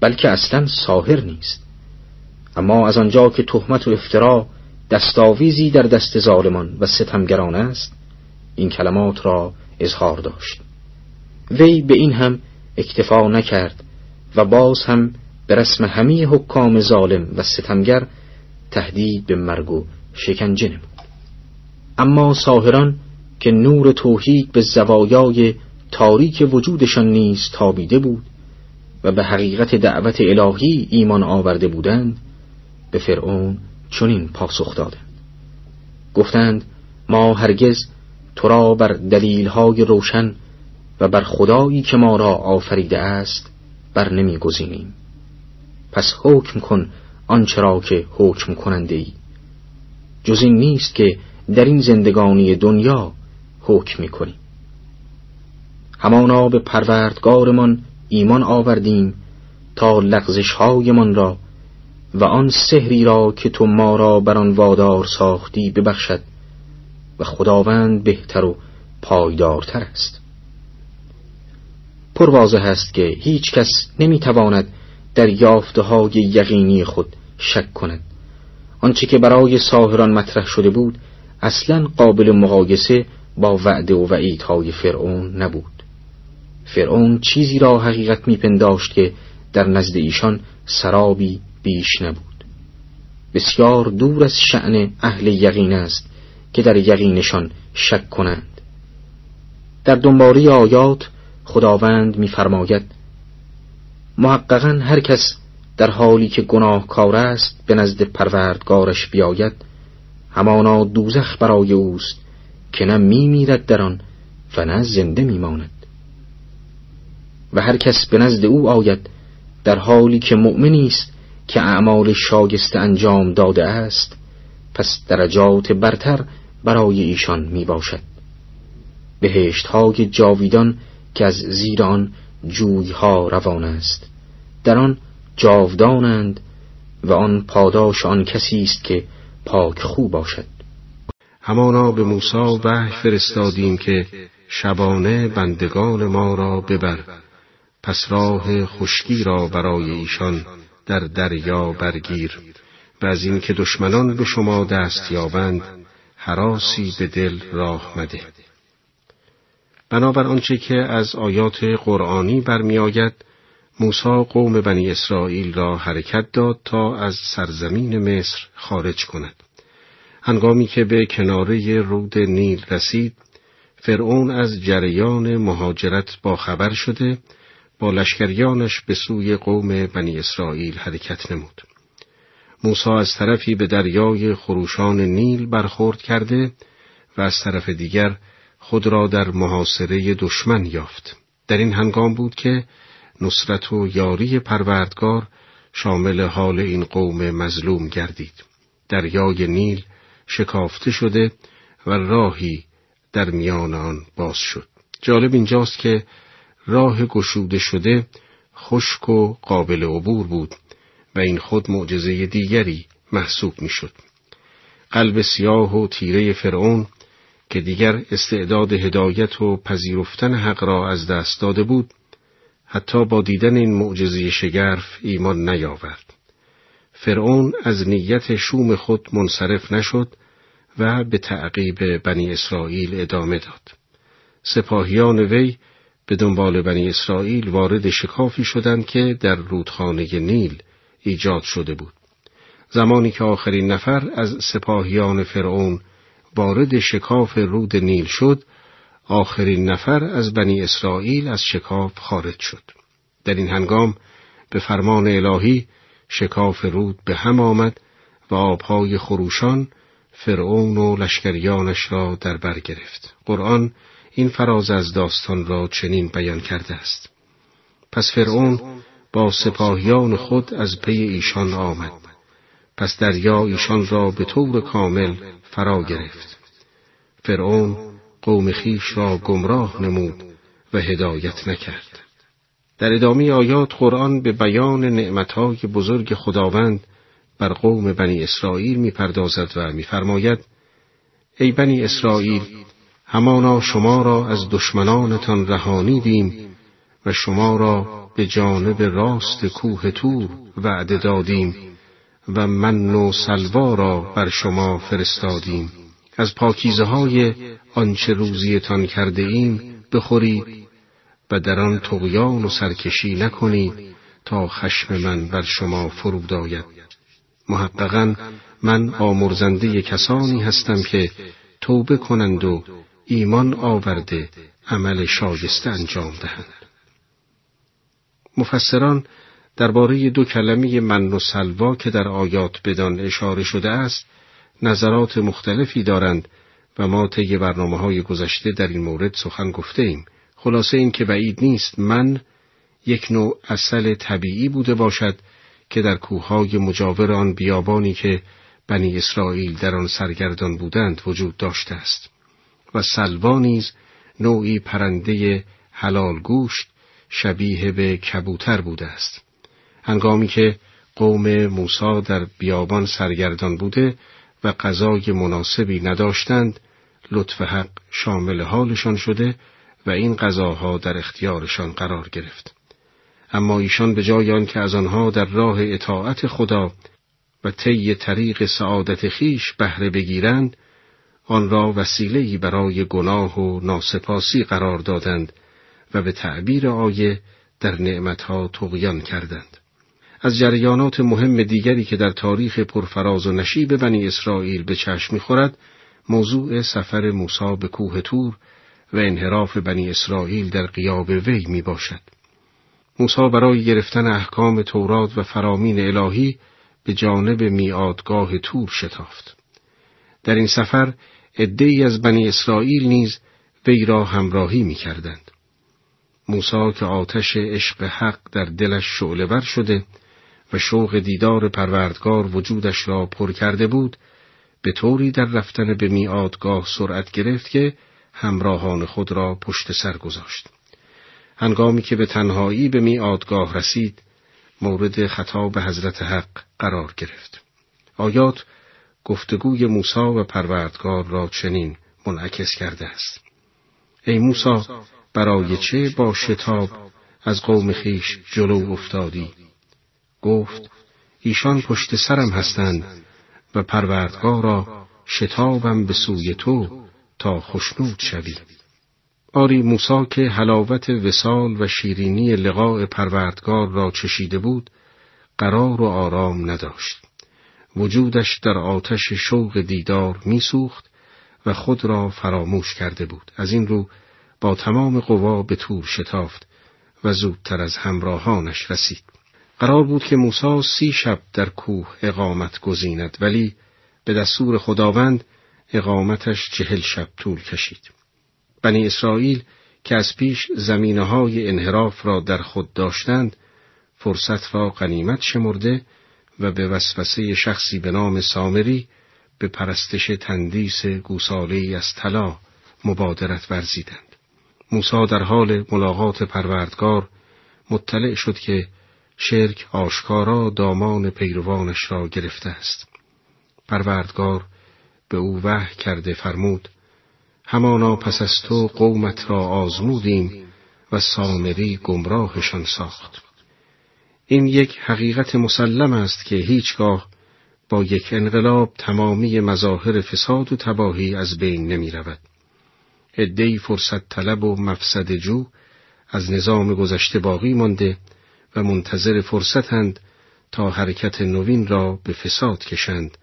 بلکه اصلا ساهر نیست. اما از آنجا که تهمت و افترا دستاویزی در دست ظالمان و ستمگران است این کلمات را اظهار داشت. وی به این هم اکتفا نکرد و باز هم به رسم همه حکام ظالم و ستمگر تهدید به مرگ و شکنجه نمود. اما ساهران که نور توحید به زوایای تاریک وجودشان نیز تابیده بود و به حقیقت دعوت الهی ایمان آورده بودند به فرعون چنین پاسخ دادند گفتند ما هرگز تو را بر دلیلهای روشن و بر خدایی که ما را آفریده است بر نمی گزینیم. پس حکم کن آنچه را که حکم کننده ای جز این نیست که در این زندگانی دنیا حکم می کنیم. همانا به پروردگارمان ایمان آوردیم تا لغزش هایمان را و آن سحری را که تو ما را بر آن وادار ساختی ببخشد و خداوند بهتر و پایدارتر است. پر واضح است که هیچ کس نمی‌تواند در یافته های یقینی خود شک کند. آنچه که برای ساهران مطرح شده بود اصلا قابل مقایسه با وعده و وعیدهای فرعون نبود. فرعون چیزی را حقیقت میپنداشت که در نزد ایشان سرابی بیش نبود. بسیار دور از شعن اهل یقین است که در یقینشان شک کنند. در دنباره آیات خداوند میفرماید محققا هر کس در حالی که گناهکار است به نزد پروردگارش بیاید همانا دوزخ برای اوست که نه میمیرد در آن و نه زنده میماند. و هر کس به نزد او آید در حالی که مؤمنی است که اعمال شاگسته انجام داده است پس درجات برتر برای ایشان می باشد بهشت های جاویدان که از زیر آن جویها روان است در آن جاودانند و آن پاداش آن کسی است که پاک خوب باشد. همانا به موسی وحی فرستادیم که شبانه بندگان ما را ببر پس راه خشکی را برای ایشان در دریا برگیر و از اینکه دشمنان به شما دست یابند حراسی به دل راه مده. بنابر آنچه که از آیات قرآنی برمیآید موسی قوم بنی اسرائیل را حرکت داد تا از سرزمین مصر خارج کند. هنگامی که به کناره رود نیل رسید فرعون از جریان مهاجرت با خبر شده با لشکریانش به سوی قوم بنی اسرائیل حرکت نمود. موسی از طرفی به دریای خروشان نیل برخورد کرده و از طرف دیگر خود را در محاصره دشمن یافت. در این هنگام بود که نصرت و یاری پروردگار شامل حال این قوم مظلوم گردید. دریای نیل شکافته شده و راهی در میان آن باز شد. جالب اینجاست که راه گشوده شده خشک و قابل عبور بود و این خود معجزه دیگری محسوب می‌شد. قلب سیاه و تیره فرعون که دیگر استعداد هدایت و پذیرفتن حق را از دست داده بود حتی با دیدن این معجزه شگرف ایمان نیاورد. فرعون از نیت شوم خود منصرف نشد و به تعقیب بنی اسرائیل ادامه داد. سپاهیان وی به دنبال بنی اسرائیل وارد شکافی شدند که در رودخانه نیل ایجاد شده بود. زمانی که آخرین نفر از سپاهیان فرعون وارد شکاف رود نیل شد، آخرین نفر از بنی اسرائیل از شکاف خارج شد. در این هنگام به فرمان الهی شکاف رود به هم آمد و آبهای خروشان فرعون و لشکریانش را در بر گرفت. قرآن این فراز از داستان را چنین بیان کرده است. پس فرعون با سپاهیان خود از پی ایشان آمد. پس دریا ایشان را به طور کامل فرا گرفت. فرعون قوم خیش را گمراه نمود و هدایت نکرد. در ادامه آیات قرآن به بیان نعمتهای بزرگ خداوند بر قوم بنی اسرائیل می‌پردازد و میفرماید ای بنی اسرائیل همانا شما را از دشمنانتان رهانیدیم و شما را به جانب راست کوه تور وعده دادیم و من و سلوا را بر شما فرستادیم. از پاکیزه های آنچه روزیتان کرده ایم بخورید و در آن تغیان و سرکشی نکنید تا خشم من بر شما فرود آید. محققا من آمرزنده کسانی هستم که توبه کنند و ایمان آورده عمل شایسته انجام دهند. مفسران درباره دو کلمه من و سلوا که در آیات بدان اشاره شده است نظرات مختلفی دارند و ما طی برنامه های گذشته در این مورد سخن گفته ایم. خلاصه این که بعید نیست من یک نوع اصل طبیعی بوده باشد که در کوههای مجاور آن بیابانی که بنی اسرائیل در آن سرگردان بودند وجود داشته است. و سلوا نیز نوعی پرنده حلال گوشت شبیه به کبوتر بوده است. هنگامی که قوم موسی در بیابان سرگردان بوده و غذای مناسبی نداشتند، لطف حق شامل حالشان شده و این غذاها در اختیارشان قرار گرفت. اما ایشان به جای آنکه از آنها در راه اطاعت خدا و طی طریق سعادت خیش بهره بگیرند، آن را وسیله‌ای برای گناه و ناسپاسی قرار دادند و به تعبیر آیه در نعمتها تقیان کردند. از جریانات مهم دیگری که در تاریخ پرفراز و نشیب بنی اسرائیل به چشم می‌خورد، موضوع سفر موسی به کوه تور و انحراف بنی اسرائیل در قیاب وی می باشد. موسی برای گرفتن احکام تورات و فرامین الهی به جانب میادگاه تور شتافت. در این سفر عدهای از بنی اسرائیل نیز وی را همراهی می کردند. موسا که آتش عشق حق در دلش شعله شده و شوق دیدار پروردگار وجودش را پر کرده بود به طوری در رفتن به میادگاه سرعت گرفت که همراهان خود را پشت سر گذاشت. هنگامی که به تنهایی به میادگاه رسید مورد خطاب حضرت حق قرار گرفت. آیات گفتگوی موسی و پروردگار را چنین منعکس کرده است. ای موسی برای چه با شتاب از قوم خیش جلو افتادی؟ گفت ایشان پشت سرم هستند و پروردگارا شتابم به سوی تو تا خشنود شوی. آری موسا که حلاوت وسال و شیرینی لقاء پروردگار را چشیده بود قرار و آرام نداشت وجودش در آتش شوق دیدار میسوخت و خود را فراموش کرده بود. از این رو با تمام قوا به تور شتافت و زودتر از همراهانش رسید. قرار بود که موسی سی شب در کوه اقامت گزیند ولی به دستور خداوند اقامتش چهل شب طول کشید. بنی اسرائیل که از پیش زمینه های انحراف را در خود داشتند فرصت را غنیمت شمرده و به وسوسه شخصی به نام سامری به پرستش تندیس گوساله از طلا مبادرت ورزیدند. موسی در حال ملاقات پروردگار مطلع شد که شرک آشکارا دامان پیروانش را گرفته است. پروردگار به او وح کرده فرمود همانا پس از تو قومت را آزمودیم و سامری گمراهشان ساخت. این یک حقیقت مسلم است که هیچگاه با یک انقلاب تمامی مظاهر فساد و تباهی از بین نمی رود. ادهی فرصت طلب و مفسد جو از نظام گذشته باقی مانده و منتظر فرصتند تا حرکت نوین را به فساد کشند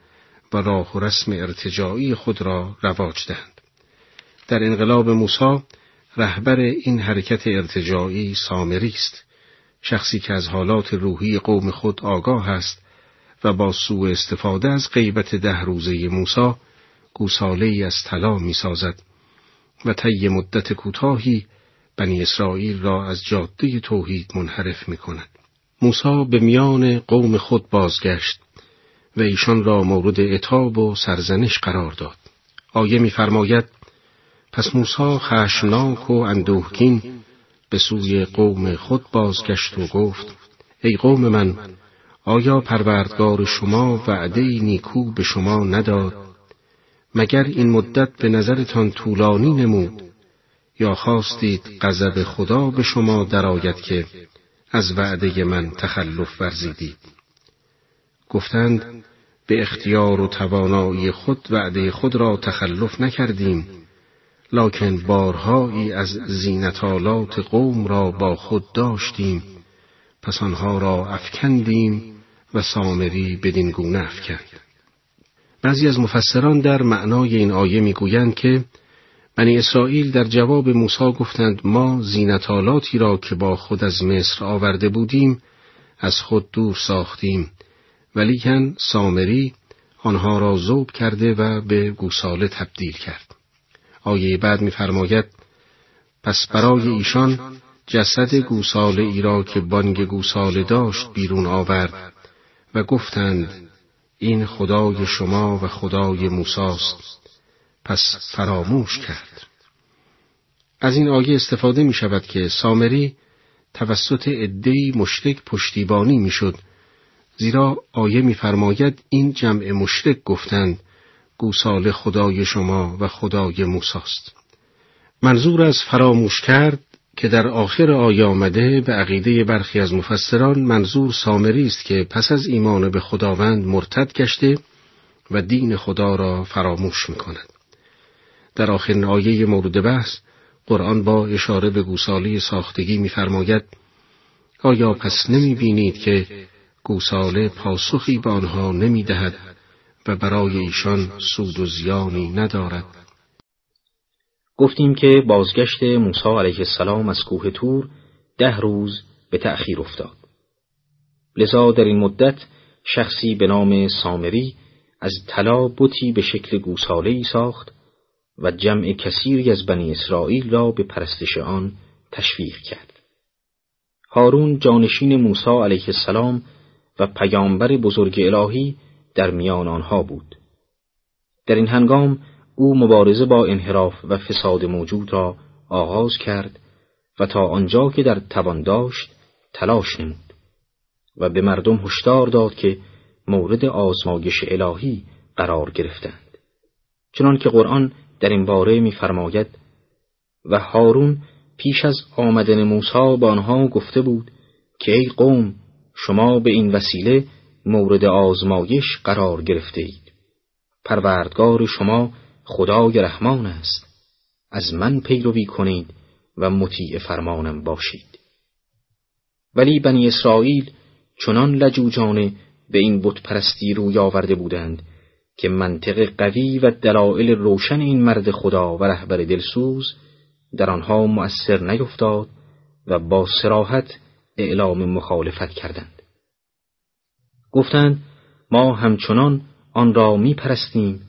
و راه و رسم ارتجاعی خود را رواج دهند. در انقلاب موسی رهبر این حرکت ارتجاعی سامری است شخصی که از حالات روحی قوم خود آگاه است و با سوء استفاده از غیبت ده روزه موسی گوساله ای از طلا می سازد و طی مدت کوتاهی بنی اسرائیل را از جاده توحید منحرف می کند. موسی به میان قوم خود بازگشت و ایشان را مورد اتاب و سرزنش قرار داد. آیه می‌فرماید پس موسی خشمناک و اندوهگین به سوی قوم خود بازگشت و گفت ای قوم من آیا پروردگار شما وعده نیکو به شما نداد؟ مگر این مدت به نظرتان طولانی نمود؟ یا خواستید غضب خدا به شما درآید که از وعده من تخلف ورزیدید؟ گفتند به اختیار و توانایی خود وعده خود را تخلف نکردیم. لکن بارهایی از زینتالات قوم را با خود داشتیم. پس آنها را افکندیم و سامری بدین گونه افکند. بعضی از مفسران در معنای این آیه می‌گویند که بنی اسرائیل در جواب موسی گفتند ما زینتالاتی را که با خود از مصر آورده بودیم از خود دور ساختیم. ولیکن سامری آنها را زوب کرده و به گوساله تبدیل کرد. آیه بعد می‌فرماید پس برای ایشان جسد گوساله ای را که بانگ گوساله داشت بیرون آورد و گفتند این خدای شما و خدای موساست. پس فراموش کرد. از این آیه استفاده می شود که سامری توسط عدهای مشرک پشتیبانی می‌شد زیرا آیه میفرماید این جمع مشرک گفتند گوساله خدای شما و خدای موساست منظور از فراموش کرد که در آخر آیه آمده به عقیده برخی از مفسران منظور سامری است که پس از ایمان به خداوند مرتد گشته و دین خدا را فراموش می کند. در آخرین آیه مورد بحث قرآن با اشاره به گوساله ساختگی می‌فرماید آیا پس نمی بینید که گوساله پاسخی به آنها نمی دهد و برای ایشان سود و زیانی ندارد گفتیم که بازگشت موسی علیه السلام از کوه تور ده روز به تأخیر افتاد لذا در این مدت شخصی به نام سامری از طلا بتی به شکل گوساله ای ساخت و جمع کثیری از بنی اسرائیل را به پرستش آن تشویق کرد. هارون جانشین موسی علیه السلام و پیامبر بزرگ الهی در میان آنها بود. در این هنگام او مبارزه با انحراف و فساد موجود را آغاز کرد و تا آنجا که در توان داشت تلاش نمود و به مردم هشدار داد که مورد آزمایش الهی قرار گرفتند چنان که قرآن در این باره می‌فرماید و هارون پیش از آمدن موسی به آنها گفته بود که ای قوم شما به این وسیله مورد آزمایش قرار گرفته اید پروردگار شما خدای رحمان است. از من پیروی کنید و مطیع فرمانم باشید. ولی بنی اسرائیل چنان لجوجانه به این بت پرستی روی آورده بودند که منطق قوی و دلایل روشن این مرد خدا و رهبر دلسوز در آنها مؤثر نیفتاد و با سراحت اعلام مخالفت کردند. گفتند ما همچنان آن را می پرستیم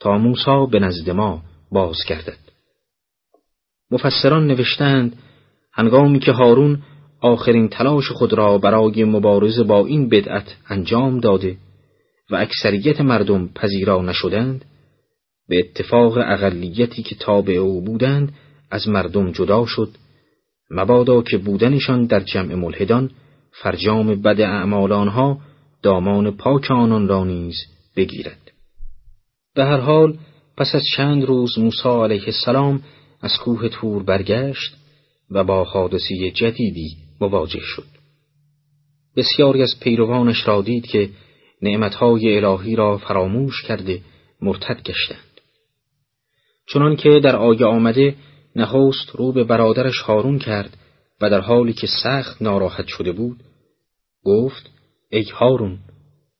تا موسا به نزد ما باز گردد مفسران نوشتند هنگامی که هارون آخرین تلاش خود را برای مبارزه با این بدعت انجام داده و اکثریت مردم پذیرا نشدند به اتفاق اقلیتی که تابع او بودند از مردم جدا شد. مبادا که بودنشان در جمع ملحدان فرجام بد اعمال آنها دامان پاک آنان را نیز بگیرد. به هر حال پس از چند روز موسی علیه السلام از کوه تور برگشت و با حادثی جدیدی مواجه شد. بسیاری از پیروانش را دید که نعمتهای الهی را فراموش کرده مرتد گشتند. چنان که در آیه آمده نخست رو به برادرش هارون کرد و در حالی که سخت ناراحت شده بود گفت ای هارون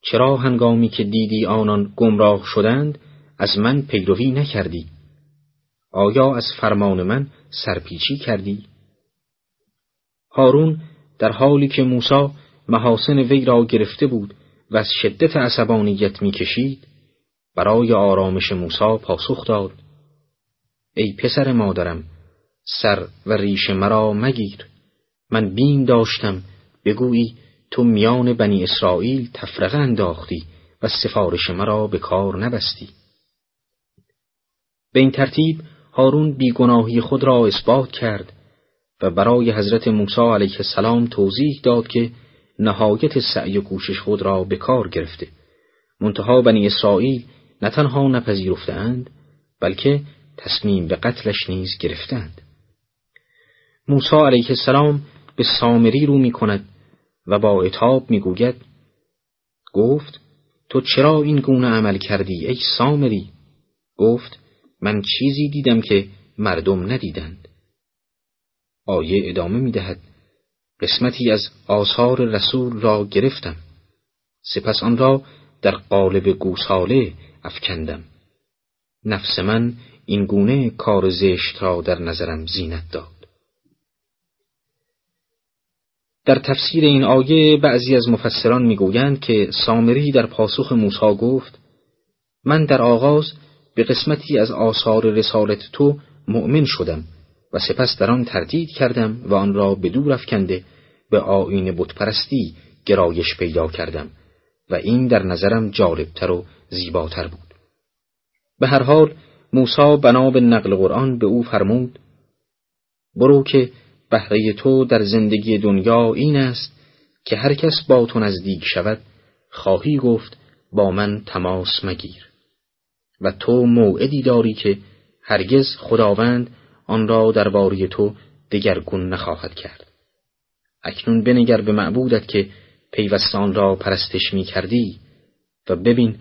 چرا هنگامی که دیدی آنان گمراه شدند از من پیروی نکردی؟ آیا از فرمان من سرپیچی کردی? هارون در حالی که موسی محاسن وی را گرفته بود و از شدت عصبانیت می‌کشید برای آرامش موسی پاسخ داد ای پسر مادرم سر و ریش مرا مگیر من بیم داشتم بگویی تو میان بنی اسرائیل تفرقه انداختی و سفارش مرا به کار نبستی. به این ترتیب هارون بیگناهی خود را اثبات کرد و برای حضرت موسی علیه السلام توضیح داد که نهایت سعی و کوشش خود را به کار گرفته. منتها بنی اسرائیل نه تنها نپذیرفتند بلکه تصمیم به قتلش نیز گرفتند. موسی علیه السلام به سامری رو می کند و با اتاب می گوید گفت تو چرا این گونه عمل کردی ای سامری؟ گفت من چیزی دیدم که مردم ندیدند. آیه ادامه می دهد قسمتی از آثار رسول را گرفتم. سپس آن را در قالب گوساله افکندم. نفس من این گونه کار زشت را در نظرم زینت داد. در تفسیر این آیه بعضی از مفسران می‌گویند که سامری در پاسخ موسی گفت من در آغاز به قسمتی از آثار رسالت تو مؤمن شدم و سپس در آن تردید کردم و آن را به دور افکنده به آین بتپرستی گرایش پیدا کردم و این در نظرم جالبتر و زیباتر بود. به هر حال موسی بنا به نقل قرآن به او فرمود برو که بهره تو در زندگی دنیا این است که هر کس با تو نزدیک شود خواهی گفت با من تماس مگیر. و تو موعدی داری که هرگز خداوند آن را درباره تو دگرگون نخواهد کرد. اکنون بنگر به معبودت که پیوستان را پرستش می کردی و ببین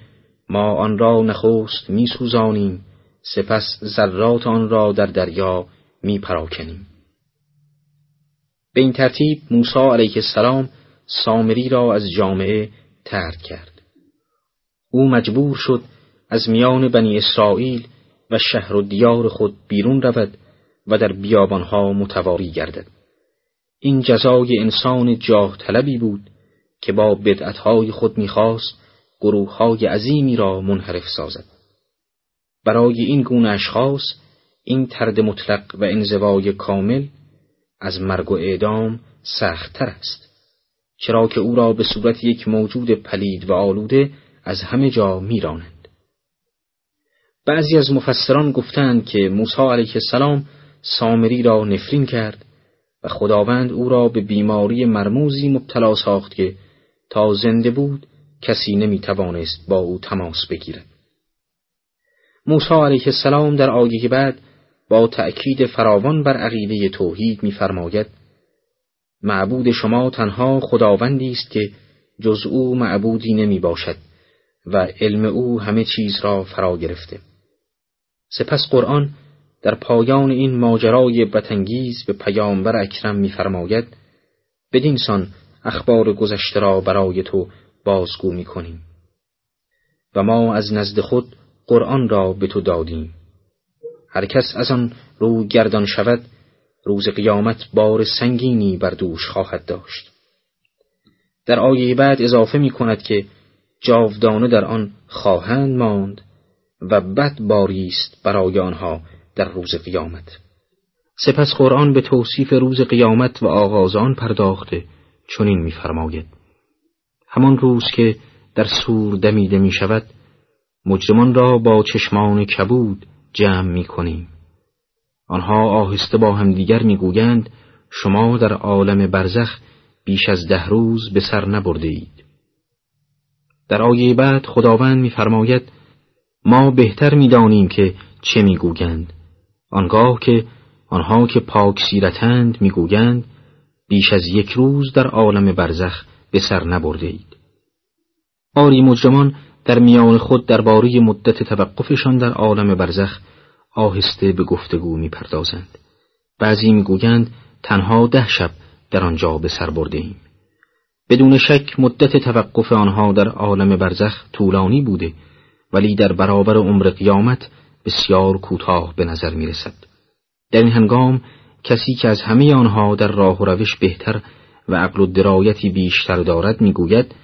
ما آن را نخست می سپس ذرات آن را در دریا می پراکنیم. به این ترتیب موسی علیه السلام سامری را از جامعه ترد کرد او مجبور شد از میان بنی اسرائیل و شهر و دیار خود بیرون رود و در بیابانها متواری گردد این جزای انسان جاه طلبی بود که با بدعتهای خود می‌خواست گروههای عظیمی را منحرف سازد. برای این گونه اشخاص این ترد مطلق و انزوای کامل از مرگ و اعدام سختتر است چرا که او را به صورت یک موجود پلید و آلوده از همه جا میرانند بعضی از مفسران گفتند که موسی علیه السلام سامری را نفرین کرد و خداوند او را به بیماری مرموزی مبتلا ساخت که تا زنده بود کسی نمی توانست با او تماس بگیرد. موسی علیه السلام در آیه بعد با تأکید فراوان بر عقیده توحید می‌فرماید معبود شما تنها خداوندی است که جز او معبودی نمی باشد و علم او همه چیز را فرا گرفته. سپس قرآن در پایان این ماجرای بتنگیز به پیامبر اکرم می‌فرماید بدین سان اخبار گذشته را برای تو بازگو می‌کنیم و ما از نزد خود قرآن را به تو دادیم هر کس از آن رو گردان شود روز قیامت بار سنگینی بر دوش خواهد داشت. در آیه بعد اضافه می کند که جاودانه در آن خواهند ماند و بد باری است برای آنها در روز قیامت. سپس قرآن به توصیف روز قیامت و آغاز آن پرداخته چنین می‌فرماید همان روز که در سور دمیده می شود مجرمان را با چشمان کبود جمع می کنیم. آنها آهسته با همدیگر می‌گویند شما در عالم برزخ بیش از ده روز به سر نبرده اید. در آیه بعد خداوند میفرماید ما بهتر می‌دانیم که چه می‌گویند آنگاه که آنها که پاک سیرتند می‌گویند بیش از یک روز در عالم برزخ به سر نبرده اید. آری مجرمان در میان خود درباره مدت توقفشان در عالم برزخ آهسته به گفتگو می پردازند. بعضی می‌گویند تنها ده شب در آنجا به سر برده ایم. بدون شک مدت توقف آنها در عالم برزخ طولانی بوده ولی در برابر عمر قیامت بسیار کوتاه به نظر می رسد. در این هنگام کسی که از همه آنها در راه و روش بهتر و عقل و درایتی بیشتر دارد می‌گوید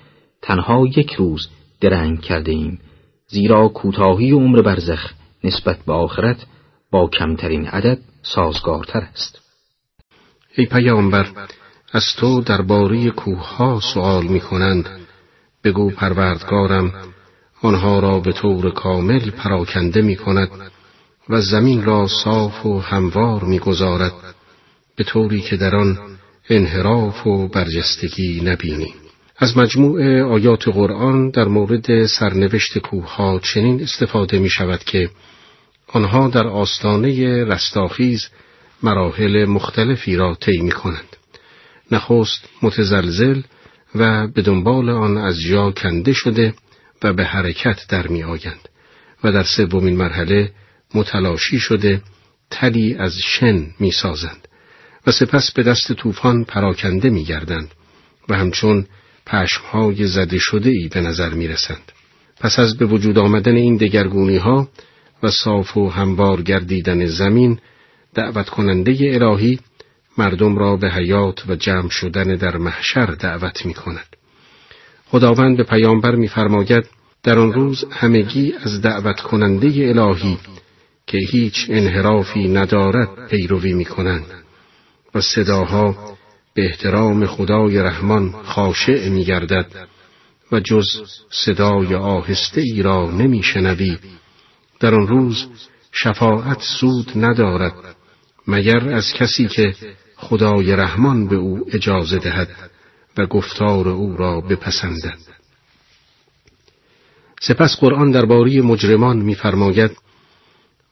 تنها یک روز درنگ کرده ایم زیرا کوتاهی عمر برزخ نسبت به آخرت با کمترین عدد سازگارتر است. ای پیامبر از تو درباره کوه ها سوال می کنند بگو پروردگارم آنها را به طور کامل پراکنده می کند و زمین را صاف و هموار می گذارد به طوری که در آن انحراف و برجستگی نبینیم از مجموع آیات قرآن در مورد سرنوشت کوه چنین استفاده می شود که آنها در آستانه رستاخیز مراحل مختلفی را طی می کنند. نخست متزلزل و به دنبال آن از جا کنده شده و به حرکت در می آیند و در سومین مرحله متلاشی شده تلی از شن می سازند و سپس به دست طوفان پراکنده می گردند و همچون پشمهای زده شده ای به نظر می رسند. پس از به وجود آمدن این دگرگونی ها و صاف و هموار گردیدن زمین دعوت کننده الهی مردم را به حیات و جمع شدن در محشر دعوت می کند. خداوند به پیامبر میفرماید در آن روز همگی از دعوت کننده الهی که هیچ انحرافی ندارد پیروی می کنند و صداها به احترام خدای رحمان خاشع می گردد و جز صدای آهسته ای را نمی شنوی در آن روز شفاعت سود ندارد مگر از کسی که خدای رحمان به او اجازه دهد و گفتار او را بپسندد. سپس قرآن درباره مجرمان می‌فرماید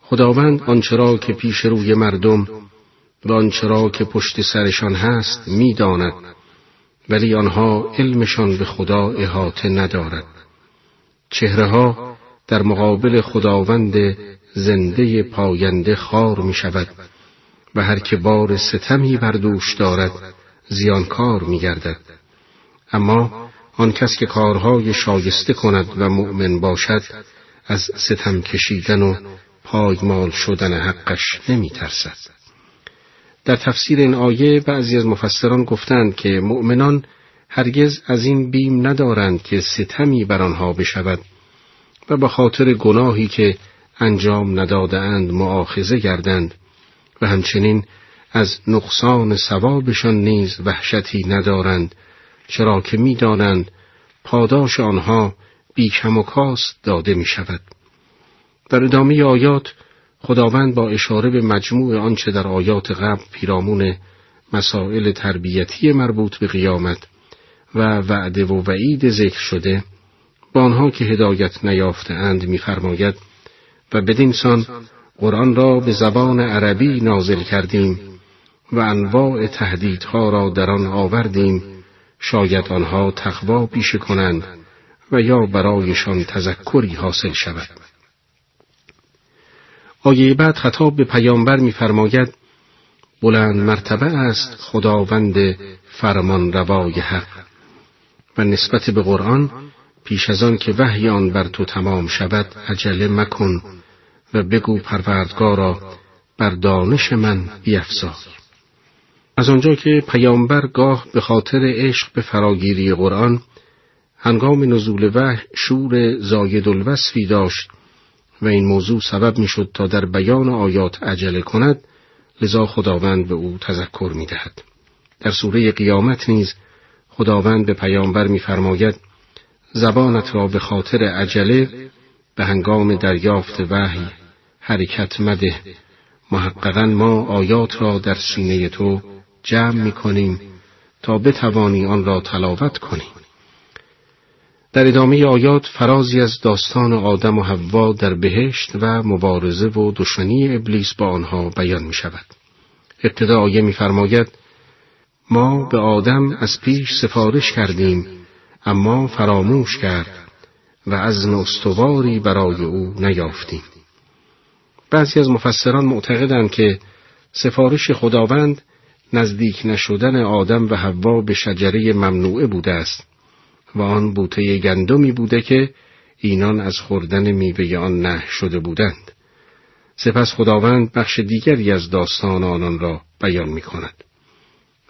خداوند آنچه را که پیش روی مردم و آنچه را که پشت سرشان هست می‌داند ولی آنها علمشان به خدا احاطه ندارد چهره ها در مقابل خداوند زنده پاینده خار می شود و هر که بار ستمی بر دوش دارد زیانکار می گردد. اما آن کس که کارهای شایسته کند و مؤمن باشد از ستم کشیدن و پایمال شدن حقش نمی ترسد. در تفسیر این آیه بعضی از مفسران گفتند که مؤمنان هرگز از این بیم ندارند که ستمی بر آنها بشود و به خاطر گناهی که انجام ندادهاند معاخزه گردند و همچنین از نقصان ثوابشان نیز وحشتی ندارند چرا که می‌دانند پاداش آنها بیکم و کاست داده می شود. در ادامه آیات خداوند با اشاره به مجموع آنچه در آیات قبل پیرامون مسائل تربیتی مربوط به قیامت و وعده و وعید ذکر شده با آنها که هدایت نیافته اند میفرماید و بدین سان قرآن را به زبان عربی نازل کردیم و انواع تهدیدها را در آن آوردیم شاید آنها تقوا پیشه کنند و یا برایشان تذکری حاصل شود. آیه بعد خطاب به پیامبر میفرماید بلند مرتبه است خداوند فرمان روای حق و نسبت به قرآن پیش از آن که وحی آن بر تو تمام شود عجله مکن و بگو پروردگارا بر دانش من بیفزای. از آنجا که پیامبر گاه به خاطر عشق به فراگیری قرآن هنگام نزول وحی شور زاید الوصفی داشت و این موضوع سبب می‌شد تا در بیان آیات عجله کند لذا خداوند به او تذکر می دهد. در سوره قیامت نیز خداوند به پیامبر میفرماید زبانت را به خاطر عجله به هنگام دریافت وحی حرکت مده محققا ما آیات را در سینه تو جمع می کنیم تا بتوانی آن را تلاوت کنی در ادامه آیات فرازی از داستان آدم و حوا در بهشت و مبارزه و دشمنی ابلیس با آنها بیان می شود. ابتدا آیه میفرماید ما به آدم از پیش سفارش کردیم اما فراموش کرد و از استواری برای او نیافتیم. بعضی از مفسران معتقدند که سفارش خداوند نزدیک نشدن آدم و حوا به شجره ممنوعه بوده است و آن بوته گندمی بوده که اینان از خوردن میوه آن نه شده بودند. سپس خداوند بخش دیگری از داستان آنان را بیان می کند.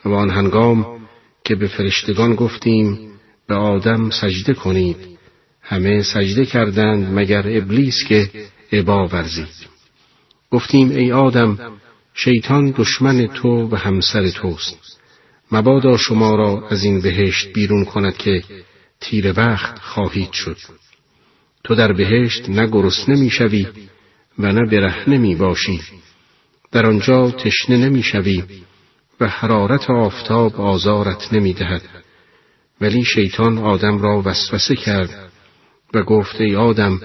و آن هنگام که به فرشتگان گفتیم به آدم سجده کنید همه سجده کردند مگر ابلیس که عبا ورزید گفتیم ای آدم شیطان دشمن تو و همسر توست مبادا شما را از این بهشت بیرون کند که تیر وقت خواهید شد. تو در بهشت نه گرسنه می‌شوی و نه برهنه می باشی. در آنجا تشنه نمی شوی و حرارت آفتاب آزارت نمی دهد. ولی شیطان آدم را وسوسه کرد و گفت ای آدم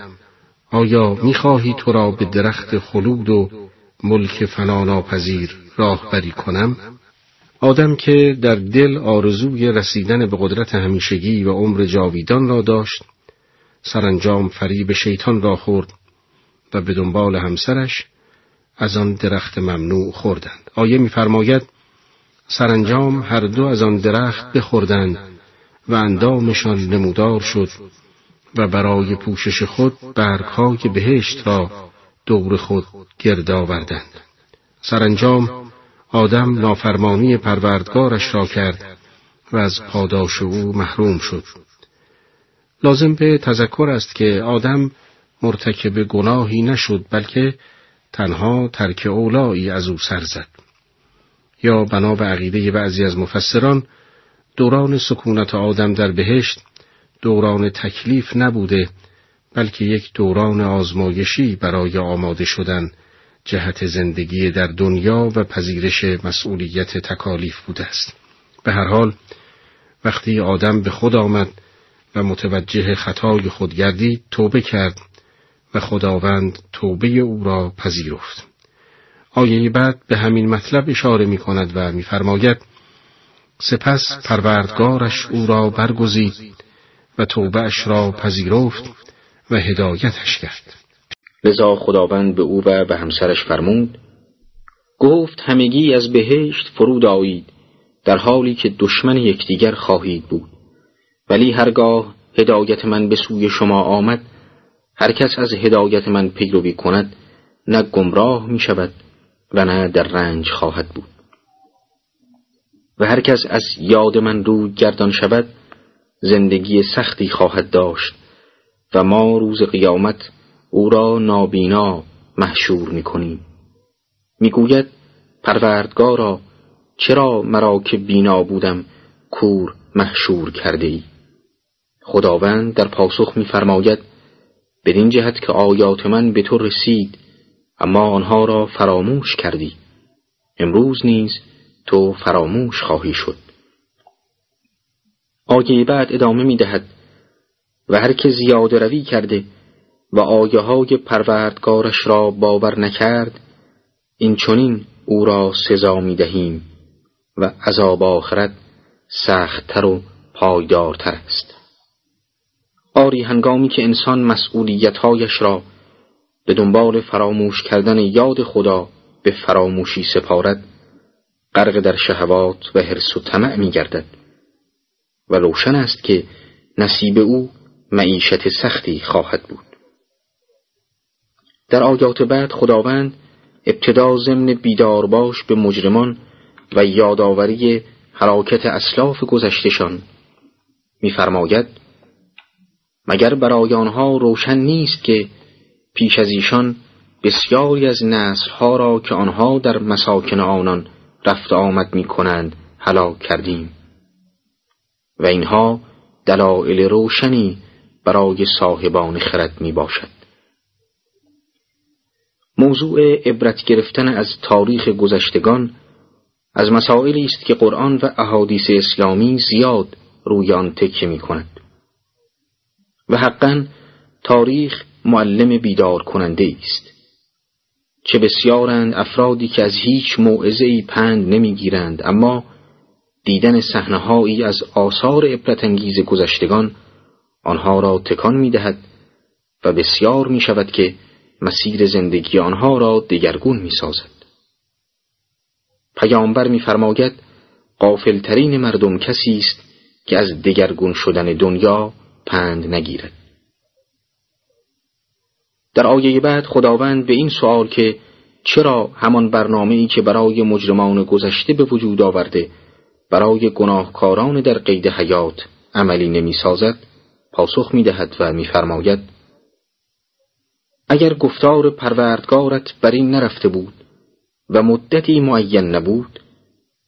آیا می‌خواهی تو را به درخت خلود و ملک فناناپذیر راهبری کنم؟ آدم که در دل آرزوی رسیدن به قدرت همیشگی و عمر جاویدان را داشت سرانجام فریب شیطان را خورد و به دنبال همسرش از آن درخت ممنوع خوردند. آیه میفرماید سرانجام هر دو از آن درخت بخوردند و اندامشان نمودار شد و برای پوشش خود برگهای بهشت را دور خود گرد آوردند. سرانجام آدم نافرمانی پروردگارش را کرد و از پاداش او محروم شد. لازم به تذکر است که آدم مرتکب گناهی نشد بلکه تنها ترک اولایی از او سر زد. یا بنا به عقیده بعضی از مفسران دوران سکونت آدم در بهشت دوران تکلیف نبوده بلکه یک دوران آزمایشی برای آماده شدن جهت زندگی در دنیا و پذیرش مسئولیت تکالیف بوده است. به هر حال وقتی آدم به خود آمد و متوجه خطای خود گردید توبه کرد و خداوند توبه او را پذیرفت. آیه بعد به همین مطلب اشاره می کند و میفرماید سپس پروردگارش او را برگزید و توبهش را پذیرفت و هدایتش کرد. لذا خداوند به او و به همسرش فرمود گفت همگی از بهشت فرود آیید در حالی که دشمن یکدیگر خواهید بود. ولی هرگاه هدایت من به سوی شما آمد هر کس از هدایت من پیروی کند نه گمراه می شود و نه در رنج خواهد بود. و هر کس از یاد من روی گردان شود زندگی سختی خواهد داشت و ما روز قیامت او را نابینا محشور می‌کنیم. می‌گوید پروردگارا چرا مرا که بینا بودم کور محشور کرده ای خداوند در پاسخ میفرماید بدین جهت که آیات من به تو رسید اما آنها را فراموش کردی. امروز نیز تو فراموش خواهی شد. آیه بعد ادامه می دهد و هر که زیاده روی کرده و آیه های پروردگارش را باور نکرد این چونین او را سزا می دهیم و عذاب آخرت سختتر و پایدارتر است. آری هنگامی که انسان مسئولیتهایش را به دنبال فراموش کردن یاد خدا به فراموشی سپارد غرق در شهوات و حرس و طمع می گردد و روشن است که نصیب او معیشت سختی خواهد بود. در آیات بعد خداوند ابتدا ضمن بیدار باش به مجرمان و یادآوری حراکت اسلاف گذشتشان میفرماید مگر برای آنها روشن نیست که پیش از ایشان بسیاری از نسلها را که آنها در مساکن آنان رفت آمد می کنند هلاک کردیم؟ و اینها دلایل روشنی برای صاحبان خرد می باشد موضوع عبرت گرفتن از تاریخ گذشتگان از مسائلی است که قرآن و احادیث اسلامی زیاد روی آن تکیه می و حقا تاریخ معلم بیدار کننده است. چه بسیارند افرادی که از هیچ موعظه‌ای پند نمی‌گیرند اما دیدن صحنه‌هایی از آثار عبرتانگیز گذشتگان آنها را تکان می‌دهد و بسیار می شود که مسیر زندگی آنها را دگرگون می سازد. پیامبر میفرماید قافلترین مردم کسی است که از دگرگون شدن دنیا پند نگیرد. در آیه بعد خداوند به این سوال که چرا همان برنامه ای که برای مجرمان گذشته به وجود آورده برای گناهکاران در قید حیات عملی نمی سازد پاسخ می دهد و میفرماید اگر گفتار پروردگارت بر این نرفته بود و مدتی معین نبود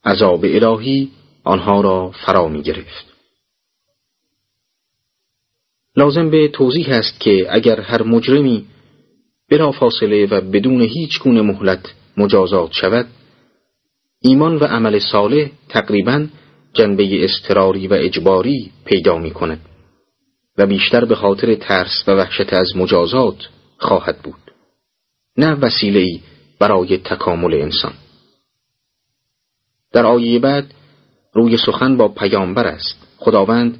عذاب الهی آنها را فرا می گرفت. لازم به توضیح است که اگر هر مجرمی بلا فاصله و بدون هیچ گونه مهلت مجازات شود ایمان و عمل صالح تقریبا جنبه استراری و اجباری پیدا می کند و بیشتر به خاطر ترس و وحشت از مجازات خواهد بود. نه وسیله برای تکامل انسان. در آیه بعد روی سخن با پیامبر است. خداوند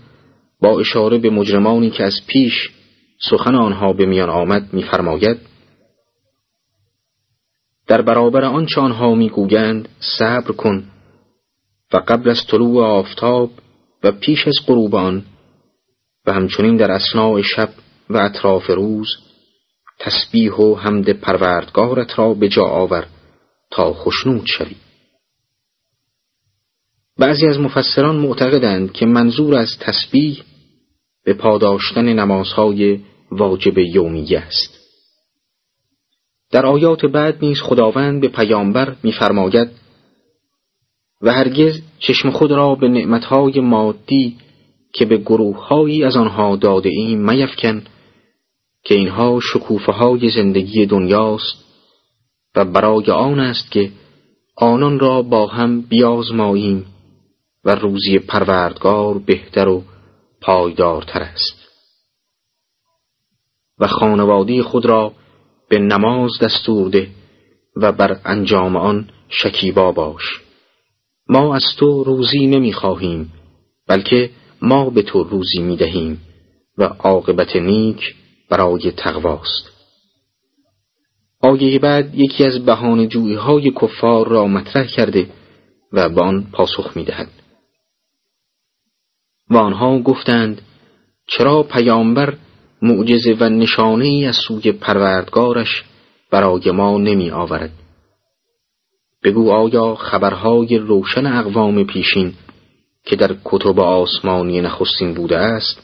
با اشاره به مجرمانی که از پیش سخن آنها به میان آمد میفرماید در برابر آنچه آنها می‌گویند صبر کن و قبل از طلوع آفتاب و پیش از غروب آن و همچنین در اسناع شب و اطراف روز تسبیح و حمد پروردگارت را به جا آور تا خشنود شوی. بعضی از مفسران معتقدند که منظور از تسبیح به پاداشتن نمازهای واجب یومیه است. در آیات بعد نیز خداوند به پیامبر می‌فرماید و هرگز چشم خود را به نعمتهای مادی که به گروههایی از آنها داده ایم میفکن که اینها شکوفه های زندگی دنیاست و برای آن است که آنان را با هم بیازماییم و روزی پروردگار بهتر و پایدارتر است. و خانوادی خود را به نماز دستور ده و بر انجام آن شکیبا باش. ما از تو روزی نمی خواهیم بلکه ما به تو روزی می دهیم و عاقبت نیک برای تقواست. آیه بعد یکی از بهان جویی های کفار را مطرح کرده و به آن پاسخ می دهد. و آنها گفتند چرا پیامبر معجزه و نشانه ای از سوی پروردگارش برای ما نمی آورد بگو آیا خبرهای روشن اقوام پیشین که در کتب آسمانی نخستین بوده است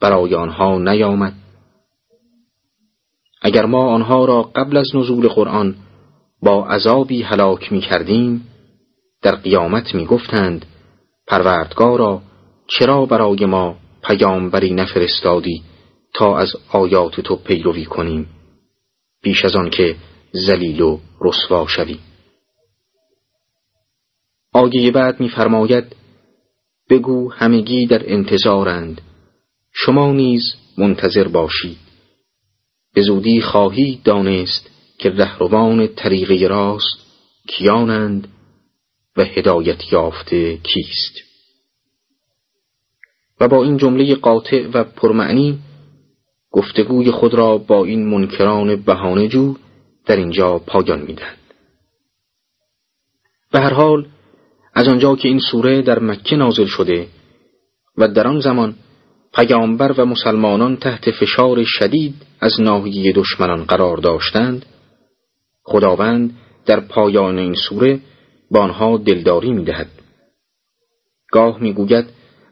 برای آنها نیامد؟ اگر ما آنها را قبل از نزول قرآن با عذابی هلاک می کردیم در قیامت می گفتند پروردگارا چرا برای ما پیامبری نفرستادی تا از آیات تو پیروی کنیم؟ بیش از آن که زلیل و رسوا شوی. آیه بعد میفرماید بگو همگی در انتظارند. شما نیز منتظر باشید. به زودی خواهید دانست که رهروان طریقه راست کیانند و هدایت یافته کیست. و با این جمله قاطع و پرمعنی گفتگوی خود را با این منکران بهانه جو در اینجا پایان می‌دهد. به هر حال از آنجا که این سوره در مکه نازل شده و در آن زمان پیامبر و مسلمانان تحت فشار شدید از ناحیه دشمنان قرار داشتند. خداوند در پایان این سوره با آنها دلداری می‌دهد. گاه می‌گوید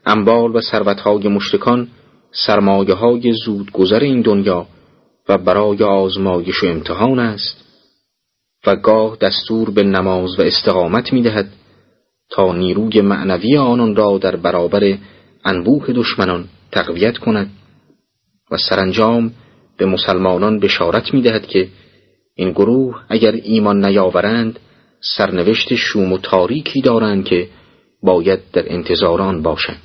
اموال و ثروتهای مشرکان سرمایه های زود گذر این دنیا و برای آزمایش و امتحان است و گاه دستور به نماز و استقامت می‌دهد تا نیروی معنوی آنان را در برابر انبوه دشمنان تقویت کند و سرانجام به مسلمانان بشارت می‌دهد که این گروه اگر ایمان نیاورند سرنوشت شوم و تاریکی دارند که باید در انتظاران باشند.